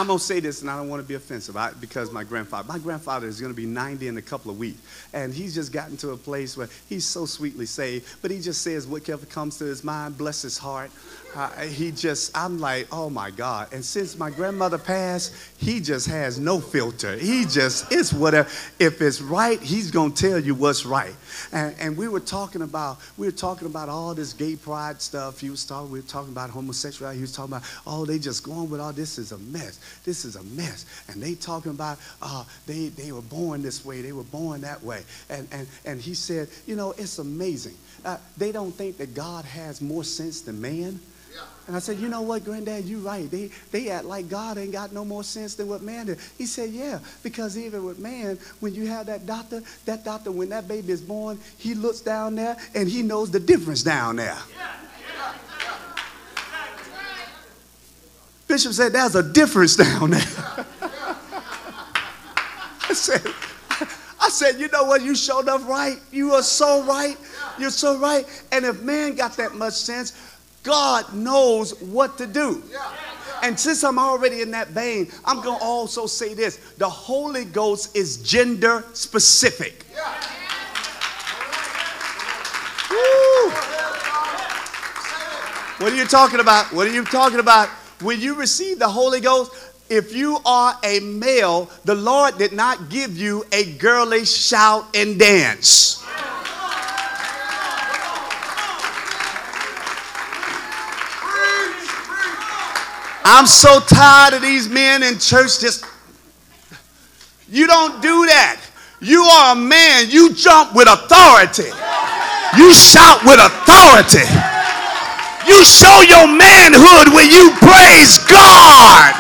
I'm going to say this, and I don't want to be offensive I, because my grandfather, my grandfather is going to be 90 in a couple of weeks. And he's just gotten to a place where he's so sweetly saved, but he just says whatever comes to his mind, bless his heart. Uh, he just, I'm like, oh my God. And since my grandmother passed, he just has no filter. He just, it's whatever. If it's right, he's going to tell you what's right. And, and we were talking about, we were talking about all this gay pride stuff. He was talking, we were talking about homosexuality. He was talking about, oh, they just going with all this is a mess. This is a mess. And they talking about, uh, they, they were born this way. They were born that way. And, and, and he said, you know, it's amazing. Uh, they don't think that God has more sense than man. And I said, you know what, Granddad, you're right. They, they act like God ain't got no more sense than what man did. He said, yeah, because even with man, when you have that doctor, that doctor, when that baby is born, he looks down there and he knows the difference down there. Bishop said, there's a difference down there. I said, I said, you know what? You showed up right. You are so right. You're so right. And if man got that much sense, God knows what to do. And since I'm already in that vein, I'm going to also say this the Holy Ghost is gender specific. Woo. What are you talking about? What are you talking about? When you receive the Holy Ghost, if you are a male, the Lord did not give you a girlish shout and dance. I'm so tired of these men in church just. You don't do that. You are a man. You jump with authority. You shout with authority. You show your manhood when you praise God.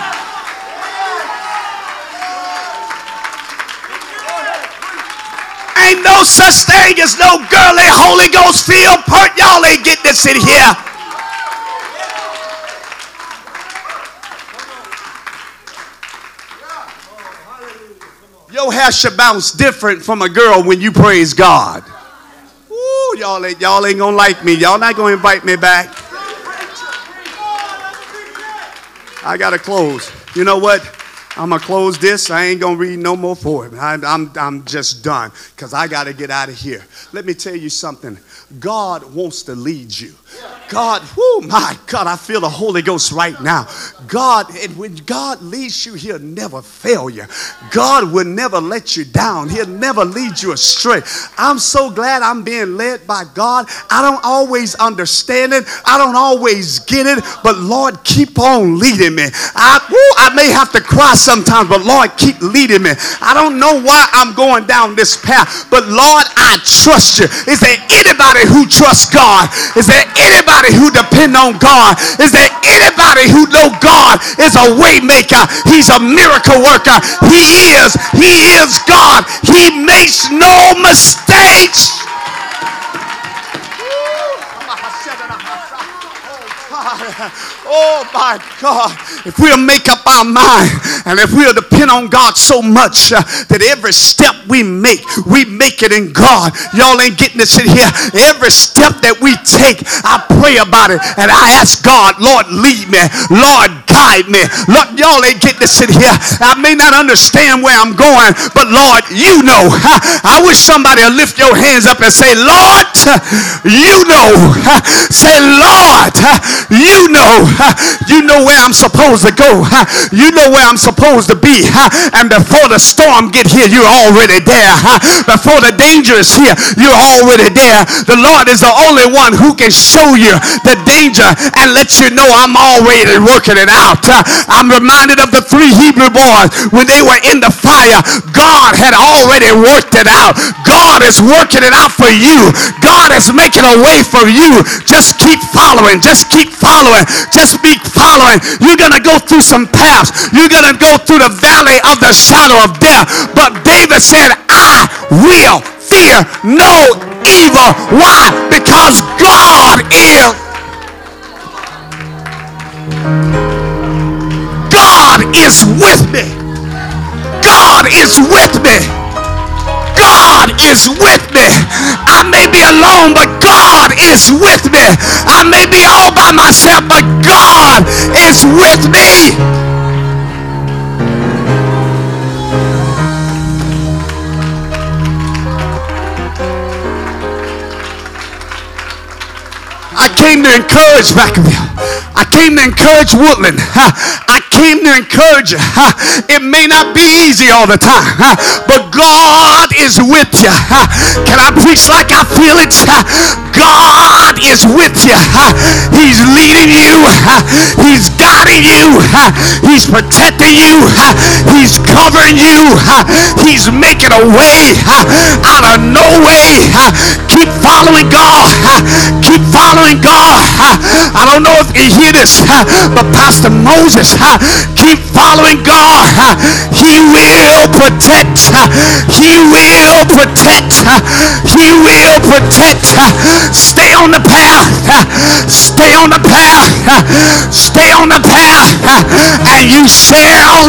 Ain't no such thing as no girly Holy Ghost feel part. Y'all ain't getting this in here. Your hair should bounce different from a girl when you praise God. Ooh, y'all ain't, y'all ain't gonna like me. Y'all not gonna invite me back. I gotta close. You know what? I'm gonna close this. I ain't gonna read no more for it. I'm, I'm, I'm just done because I gotta get out of here. Let me tell you something. God wants to lead you. God, oh my God, I feel the Holy Ghost right now. God, and when God leads you, He'll never fail you. God will never let you down. He'll never lead you astray. I'm so glad I'm being led by God. I don't always understand it. I don't always get it, but Lord, keep on leading me. I, woo, I may have to cry sometimes, but Lord, keep leading me. I don't know why I'm going down this path, but Lord, I trust you. Is there anybody who trusts God? Is there anybody who depend on God? Is there anybody who know God is a waymaker? He's a miracle worker. He is. He is God. He makes no mistakes. Oh my God. If we'll make up our mind and if we'll depend on God so much uh, that every step we make, we make it in God. Y'all ain't getting this in here. Every step that we take, I pray about it and I ask God, Lord, lead me. Lord, guide me. Lord, y'all ain't getting this in here. I may not understand where I'm going, but Lord, you know. I wish somebody would lift your hands up and say, Lord, you know. Say, Lord, you know. You know where I'm supposed to go. You know where I'm supposed to be. And before the storm get here, you're already there. Before the danger is here, you're already there. The Lord is the only one who can show you the danger and let you know I'm already working it out. I'm reminded of the three Hebrew boys when they were in the fire. God had already worked it out. God is working it out for you. God is making a way for you. Just keep following. Just keep following. Just be following. You're going to go through some paths. You're going to go through the valley of the shadow of death. But David said, I will fear no evil. Why? Because God is. God is with me. God is with me. God is with me. I may be alone, but God is with me. I may be all by myself, but God is with me. I came to encourage Vacaville. I came to encourage Woodland. I came to encourage you. It may not be easy all the time, but God is with you. Can I preach like I feel it? God is with you. He's leading you. He's guiding you. He's protecting you. He's covering you. He's making a way out of no way. Keep following God. Keep following God. I don't know if you hear this, but Pastor Moses Keep following God. He will protect. He will protect. He will protect. Stay on the path. Stay on the path. Stay on the path. And you shall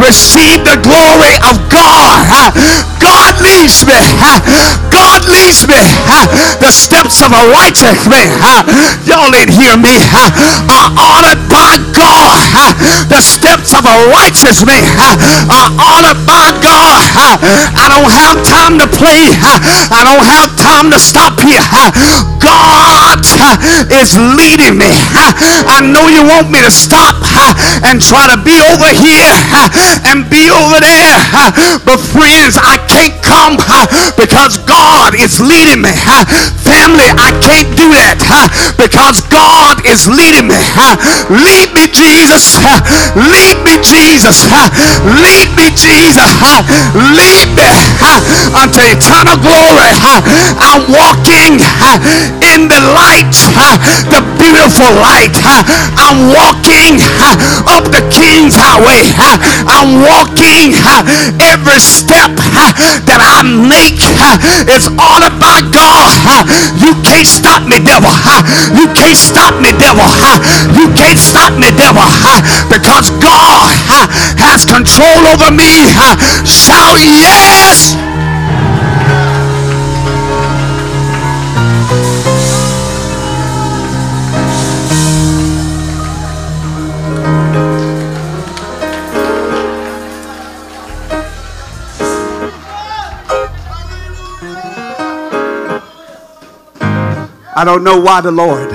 receive the glory of God. God leads me. God leads me. The steps of a righteous man. Y'all didn't hear me. Are honored by God. The steps of a righteous man are honored by God. I don't have time to play. I don't have time to stop here. God is leading me. I know you want me to stop and try to be over here and be over there. But friends, I can't come because God is leading me. Family, I can't do that because God is leading me. Lead me, Jesus. Lead me, Jesus. Lead me, Jesus. Lead me unto eternal glory. I'm walking in the light, the beautiful light. I'm walking up the King's Highway. I'm walking every step that I make It's all about God. You can't stop me, devil. You can't stop me, devil. You can't stop me, devil. Because God has control over me. Shout yes. I don't know why the Lord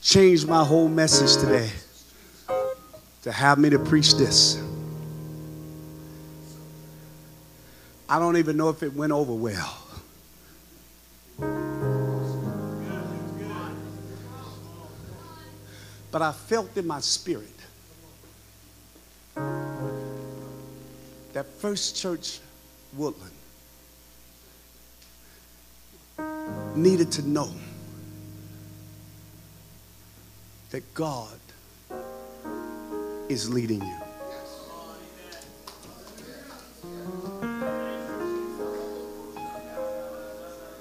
changed my whole message today to have me to preach this. I don't even know if it went over well. But I felt in my spirit that First Church Woodland needed to know that God is leading you.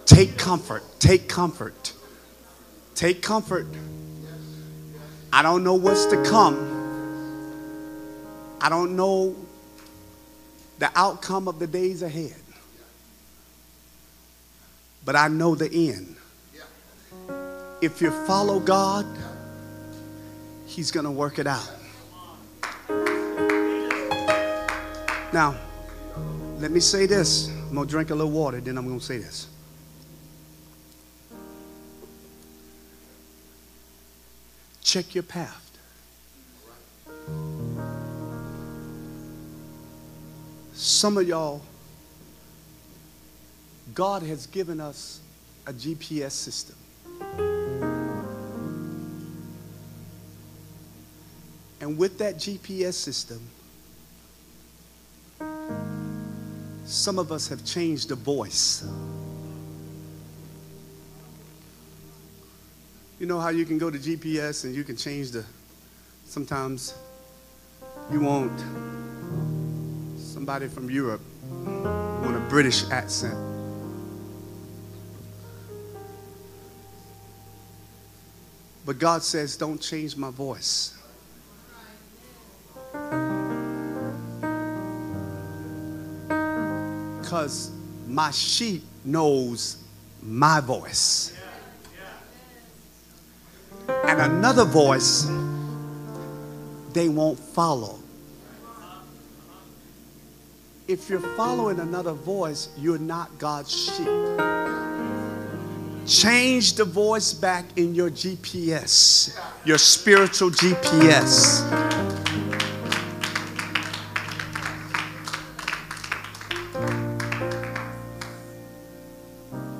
Take comfort. Take comfort. Take comfort. I don't know what's to come. I don't know the outcome of the days ahead. But I know the end. If you follow God, He's going to work it out. Now, let me say this. I'm going to drink a little water, then I'm going to say this. Check your path. Some of y'all, God has given us a GPS system. And with that GPS system, some of us have changed the voice. You know how you can go to GPS and you can change the, sometimes you want somebody from Europe, you want a British accent. But God says, don't change my voice. Because my sheep knows my voice. And another voice they won't follow. If you're following another voice, you're not God's sheep. Change the voice back in your GPS, your spiritual GPS.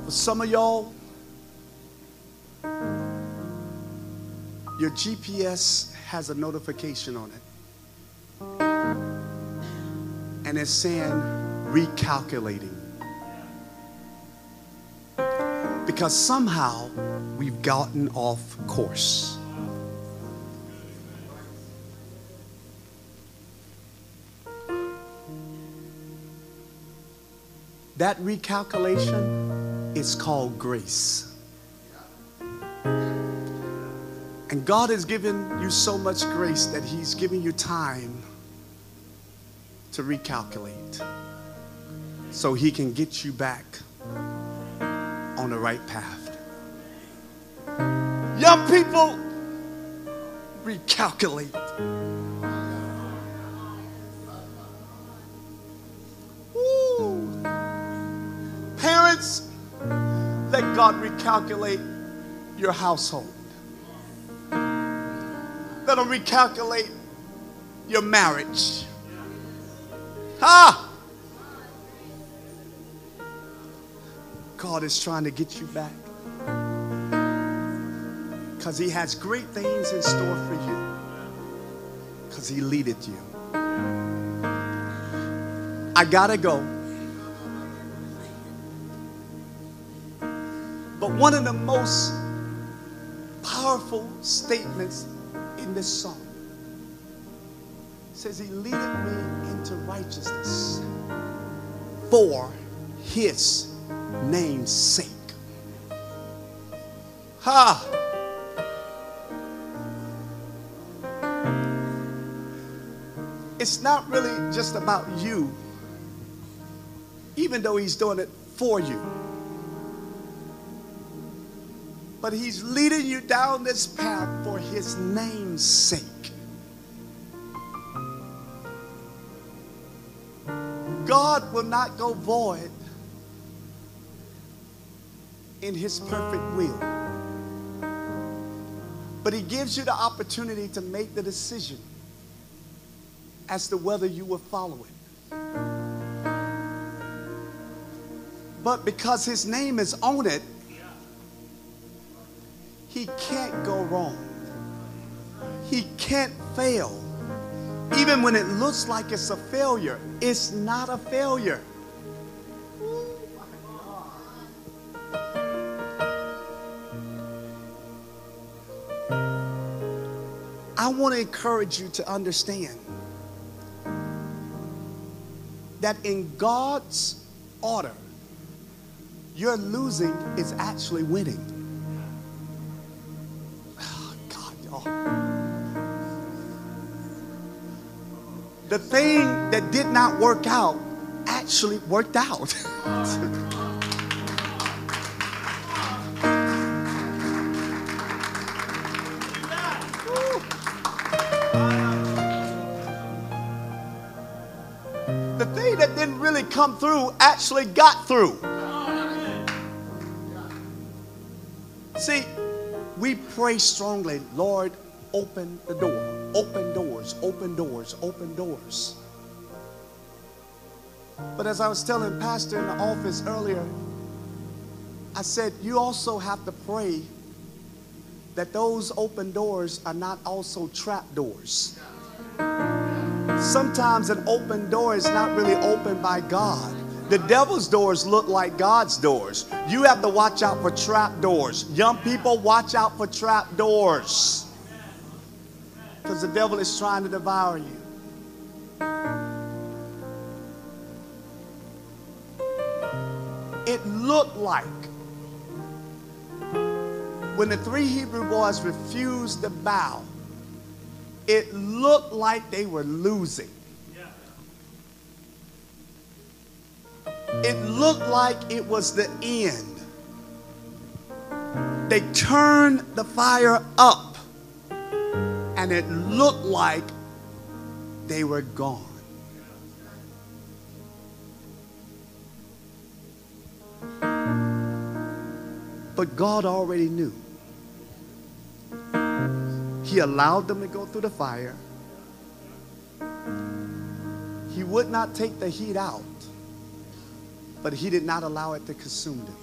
For some of y'all, your GPS has a notification on it. And it's saying recalculating. Because somehow we've gotten off course. That recalculation is called grace. And God has given you so much grace that He's giving you time to recalculate so He can get you back on the right path. Young people, recalculate. Parents, let God recalculate your household. Let Him recalculate your marriage. Ah! God is trying to get you back. Because He has great things in store for you. Because He leadeth you. I gotta go. But one of the most powerful statements in this song says, He leadeth me into righteousness for His name's sake. Ha! It's not really just about you, even though He's doing it for you. But He's leading you down this path for His name's sake. God will not go void in His perfect will. But He gives you the opportunity to make the decision as to whether you will follow it. But because His name is on it, He can't go wrong. He can't fail. Even when it looks like it's a failure, it's not a failure. Encourage you to understand that in God's order, your losing is actually winning. Oh, God, y'all. The thing that did not work out actually worked out. come through actually got through. See, we pray strongly, Lord, open the door, open doors, open doors, open doors. But as I was telling Pastor in the office earlier, I said, you also have to pray that those open doors are not also trap doors. Sometimes an open door is not really opened by God. The devil's doors look like God's doors. You have to watch out for trap doors. Young people, watch out for trap doors. Because the devil is trying to devour you. It looked like when the three Hebrew boys refused to bow, it looked like they were losing. It looked like it was the end. They turned the fire up, and it looked like they were gone. But God already knew. He allowed them to go through the fire. He would not take the heat out, but he did not allow it to consume them.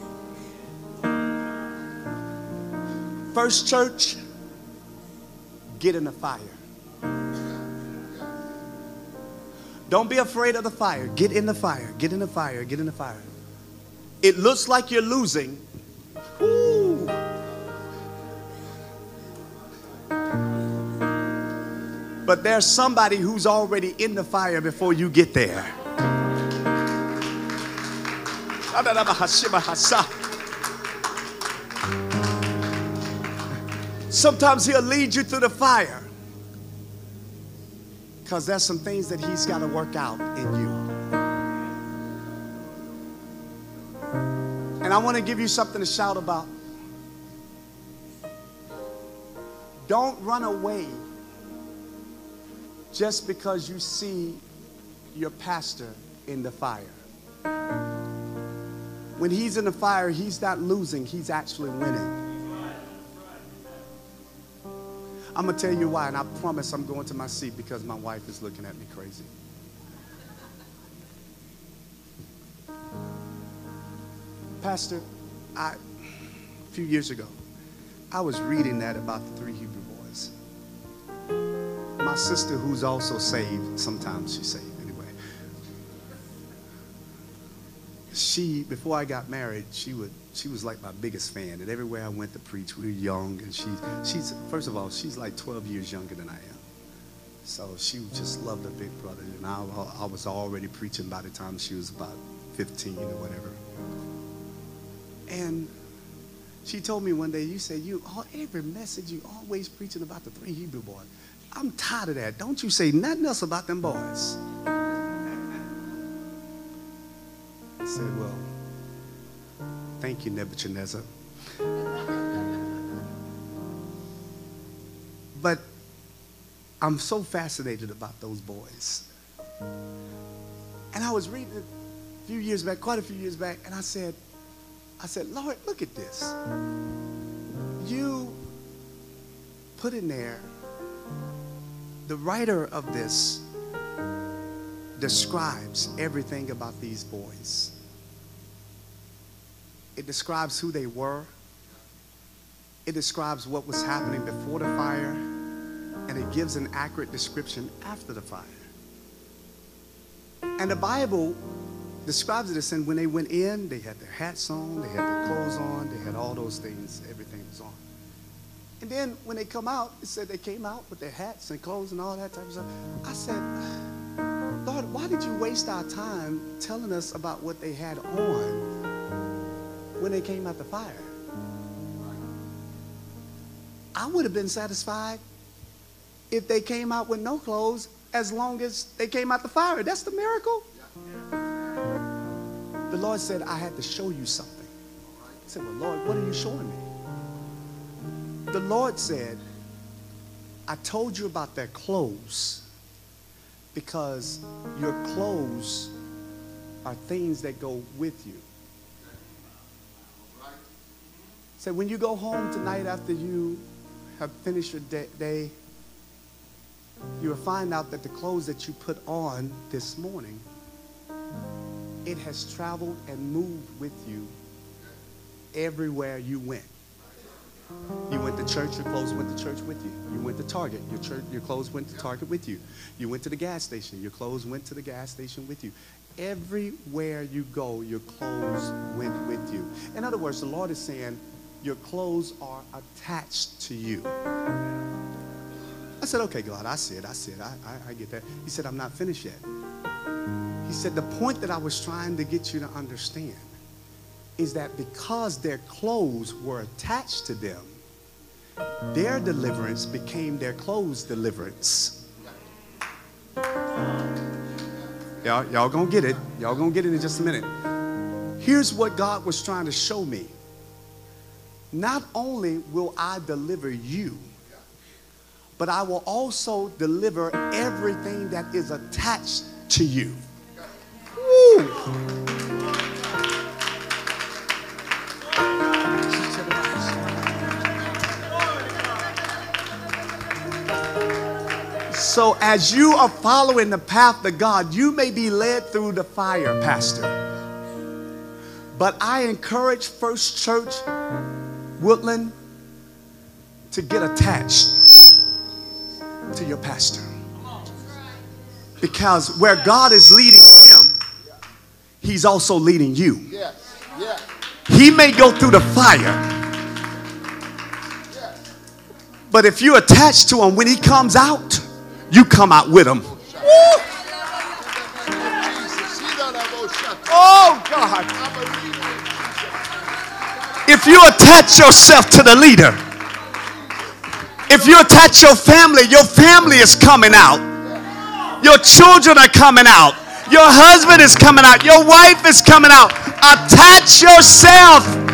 First church, get in the fire. Don't be afraid of the fire. Get in the fire. Get in the fire. Get in the fire. It looks like you're losing. But there's somebody who's already in the fire before you get there. Sometimes he'll lead you through the fire because there's some things that he's got to work out in you. And I want to give you something to shout about. Don't run away just because you see your pastor in the fire. When he's in the fire, he's not losing, he's actually winning. I'm going to tell you why, and I promise I'm going to my seat because my wife is looking at me crazy. Pastor, I, a few years ago, I was reading that about the three Hebrew boys. My sister, who's also saved, sometimes she's saved anyway. She, before I got married, she would, she was like my biggest fan. And everywhere I went to preach, we were young, and she, she's, first of all, she's like 12 years younger than I am. So she just loved her big brother, and I, I was already preaching by the time she was about 15 or whatever. And she told me one day, you said you oh, every message you always preaching about the three Hebrew boys. I'm tired of that. Don't you say nothing else about them boys. I said, well, thank you, Nebuchadnezzar. But I'm so fascinated about those boys. And I was reading a few years back, quite a few years back, and I said, I said, Lord, look at this. You put in there, the writer of this describes everything about these boys. It describes who they were. It describes what was happening before the fire. And it gives an accurate description after the fire. And the Bible describes it as saying when they went in, they had their hats on, they had their clothes on, they had all those things, everything was on. And then when they come out, it said they came out with their hats and clothes and all that type of stuff. I said, Lord, why did you waste our time telling us about what they had on when they came out the fire? I would have been satisfied if they came out with no clothes as long as they came out the fire. That's the miracle. The Lord said, I had to show you something. I said, Well, Lord, what are you showing me? The Lord said, I told you about their clothes because your clothes are things that go with you. So when you go home tonight after you have finished your day, you will find out that the clothes that you put on this morning, it has traveled and moved with you everywhere you went. You went to church, your clothes went to church with you. You went to Target, your, church, your clothes went to Target with you. You went to the gas station, your clothes went to the gas station with you. Everywhere you go, your clothes went with you. In other words, the Lord is saying, your clothes are attached to you. I said, okay, God, I see it, I see it, I, I, I get that. He said, I'm not finished yet. He said, the point that I was trying to get you to understand is that because their clothes were attached to them, their deliverance became their clothes' deliverance. Y'all, y'all gonna get it. Y'all gonna get it in just a minute. Here's what God was trying to show me. Not only will I deliver you, but I will also deliver everything that is attached to you. Woo. So, as you are following the path of God, you may be led through the fire, Pastor. But I encourage First Church Woodland to get attached to your pastor. Because where God is leading him, he's also leading you. He may go through the fire. But if you're attached to him, when he comes out, you come out with them. Oh, God. If you attach yourself to the leader, if you attach your family, your family is coming out. Your children are coming out. Your husband is coming out. Your wife is coming out. Attach yourself.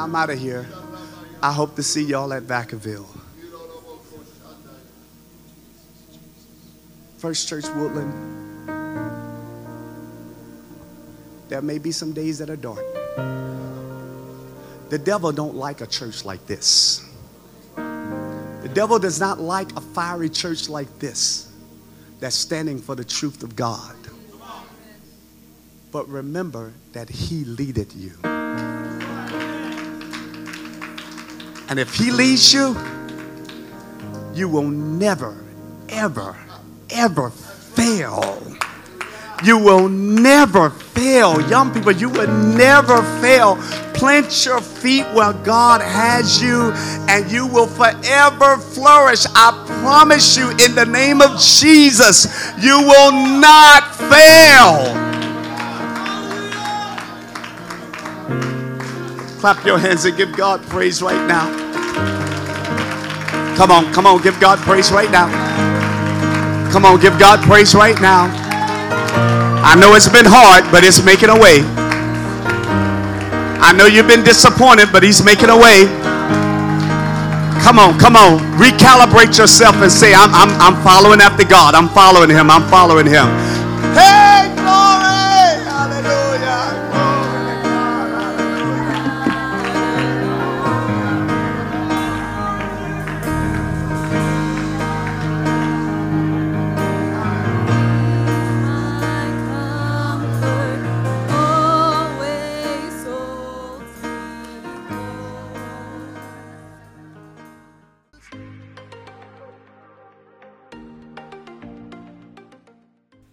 I'm out of here. I hope to see y'all at Vacaville. First Church Woodland. There may be some days that are dark. The devil don't like a church like this. The devil does not like a fiery church like this that's standing for the truth of God. But remember that he leadeth you. And if He leads you, you will never, ever, ever fail. You will never fail. Young people, you will never fail. Plant your feet where God has you, and you will forever flourish. I promise you, in the name of Jesus, you will not fail. Clap your hands and give God praise right now. Come on, come on, give God praise right now. Come on, give God praise right now. I know it's been hard, but it's making a way. I know you've been disappointed, but He's making a way. Come on, come on. Recalibrate yourself and say, I'm, I'm, I'm following after God. I'm following Him. I'm following Him. Hey,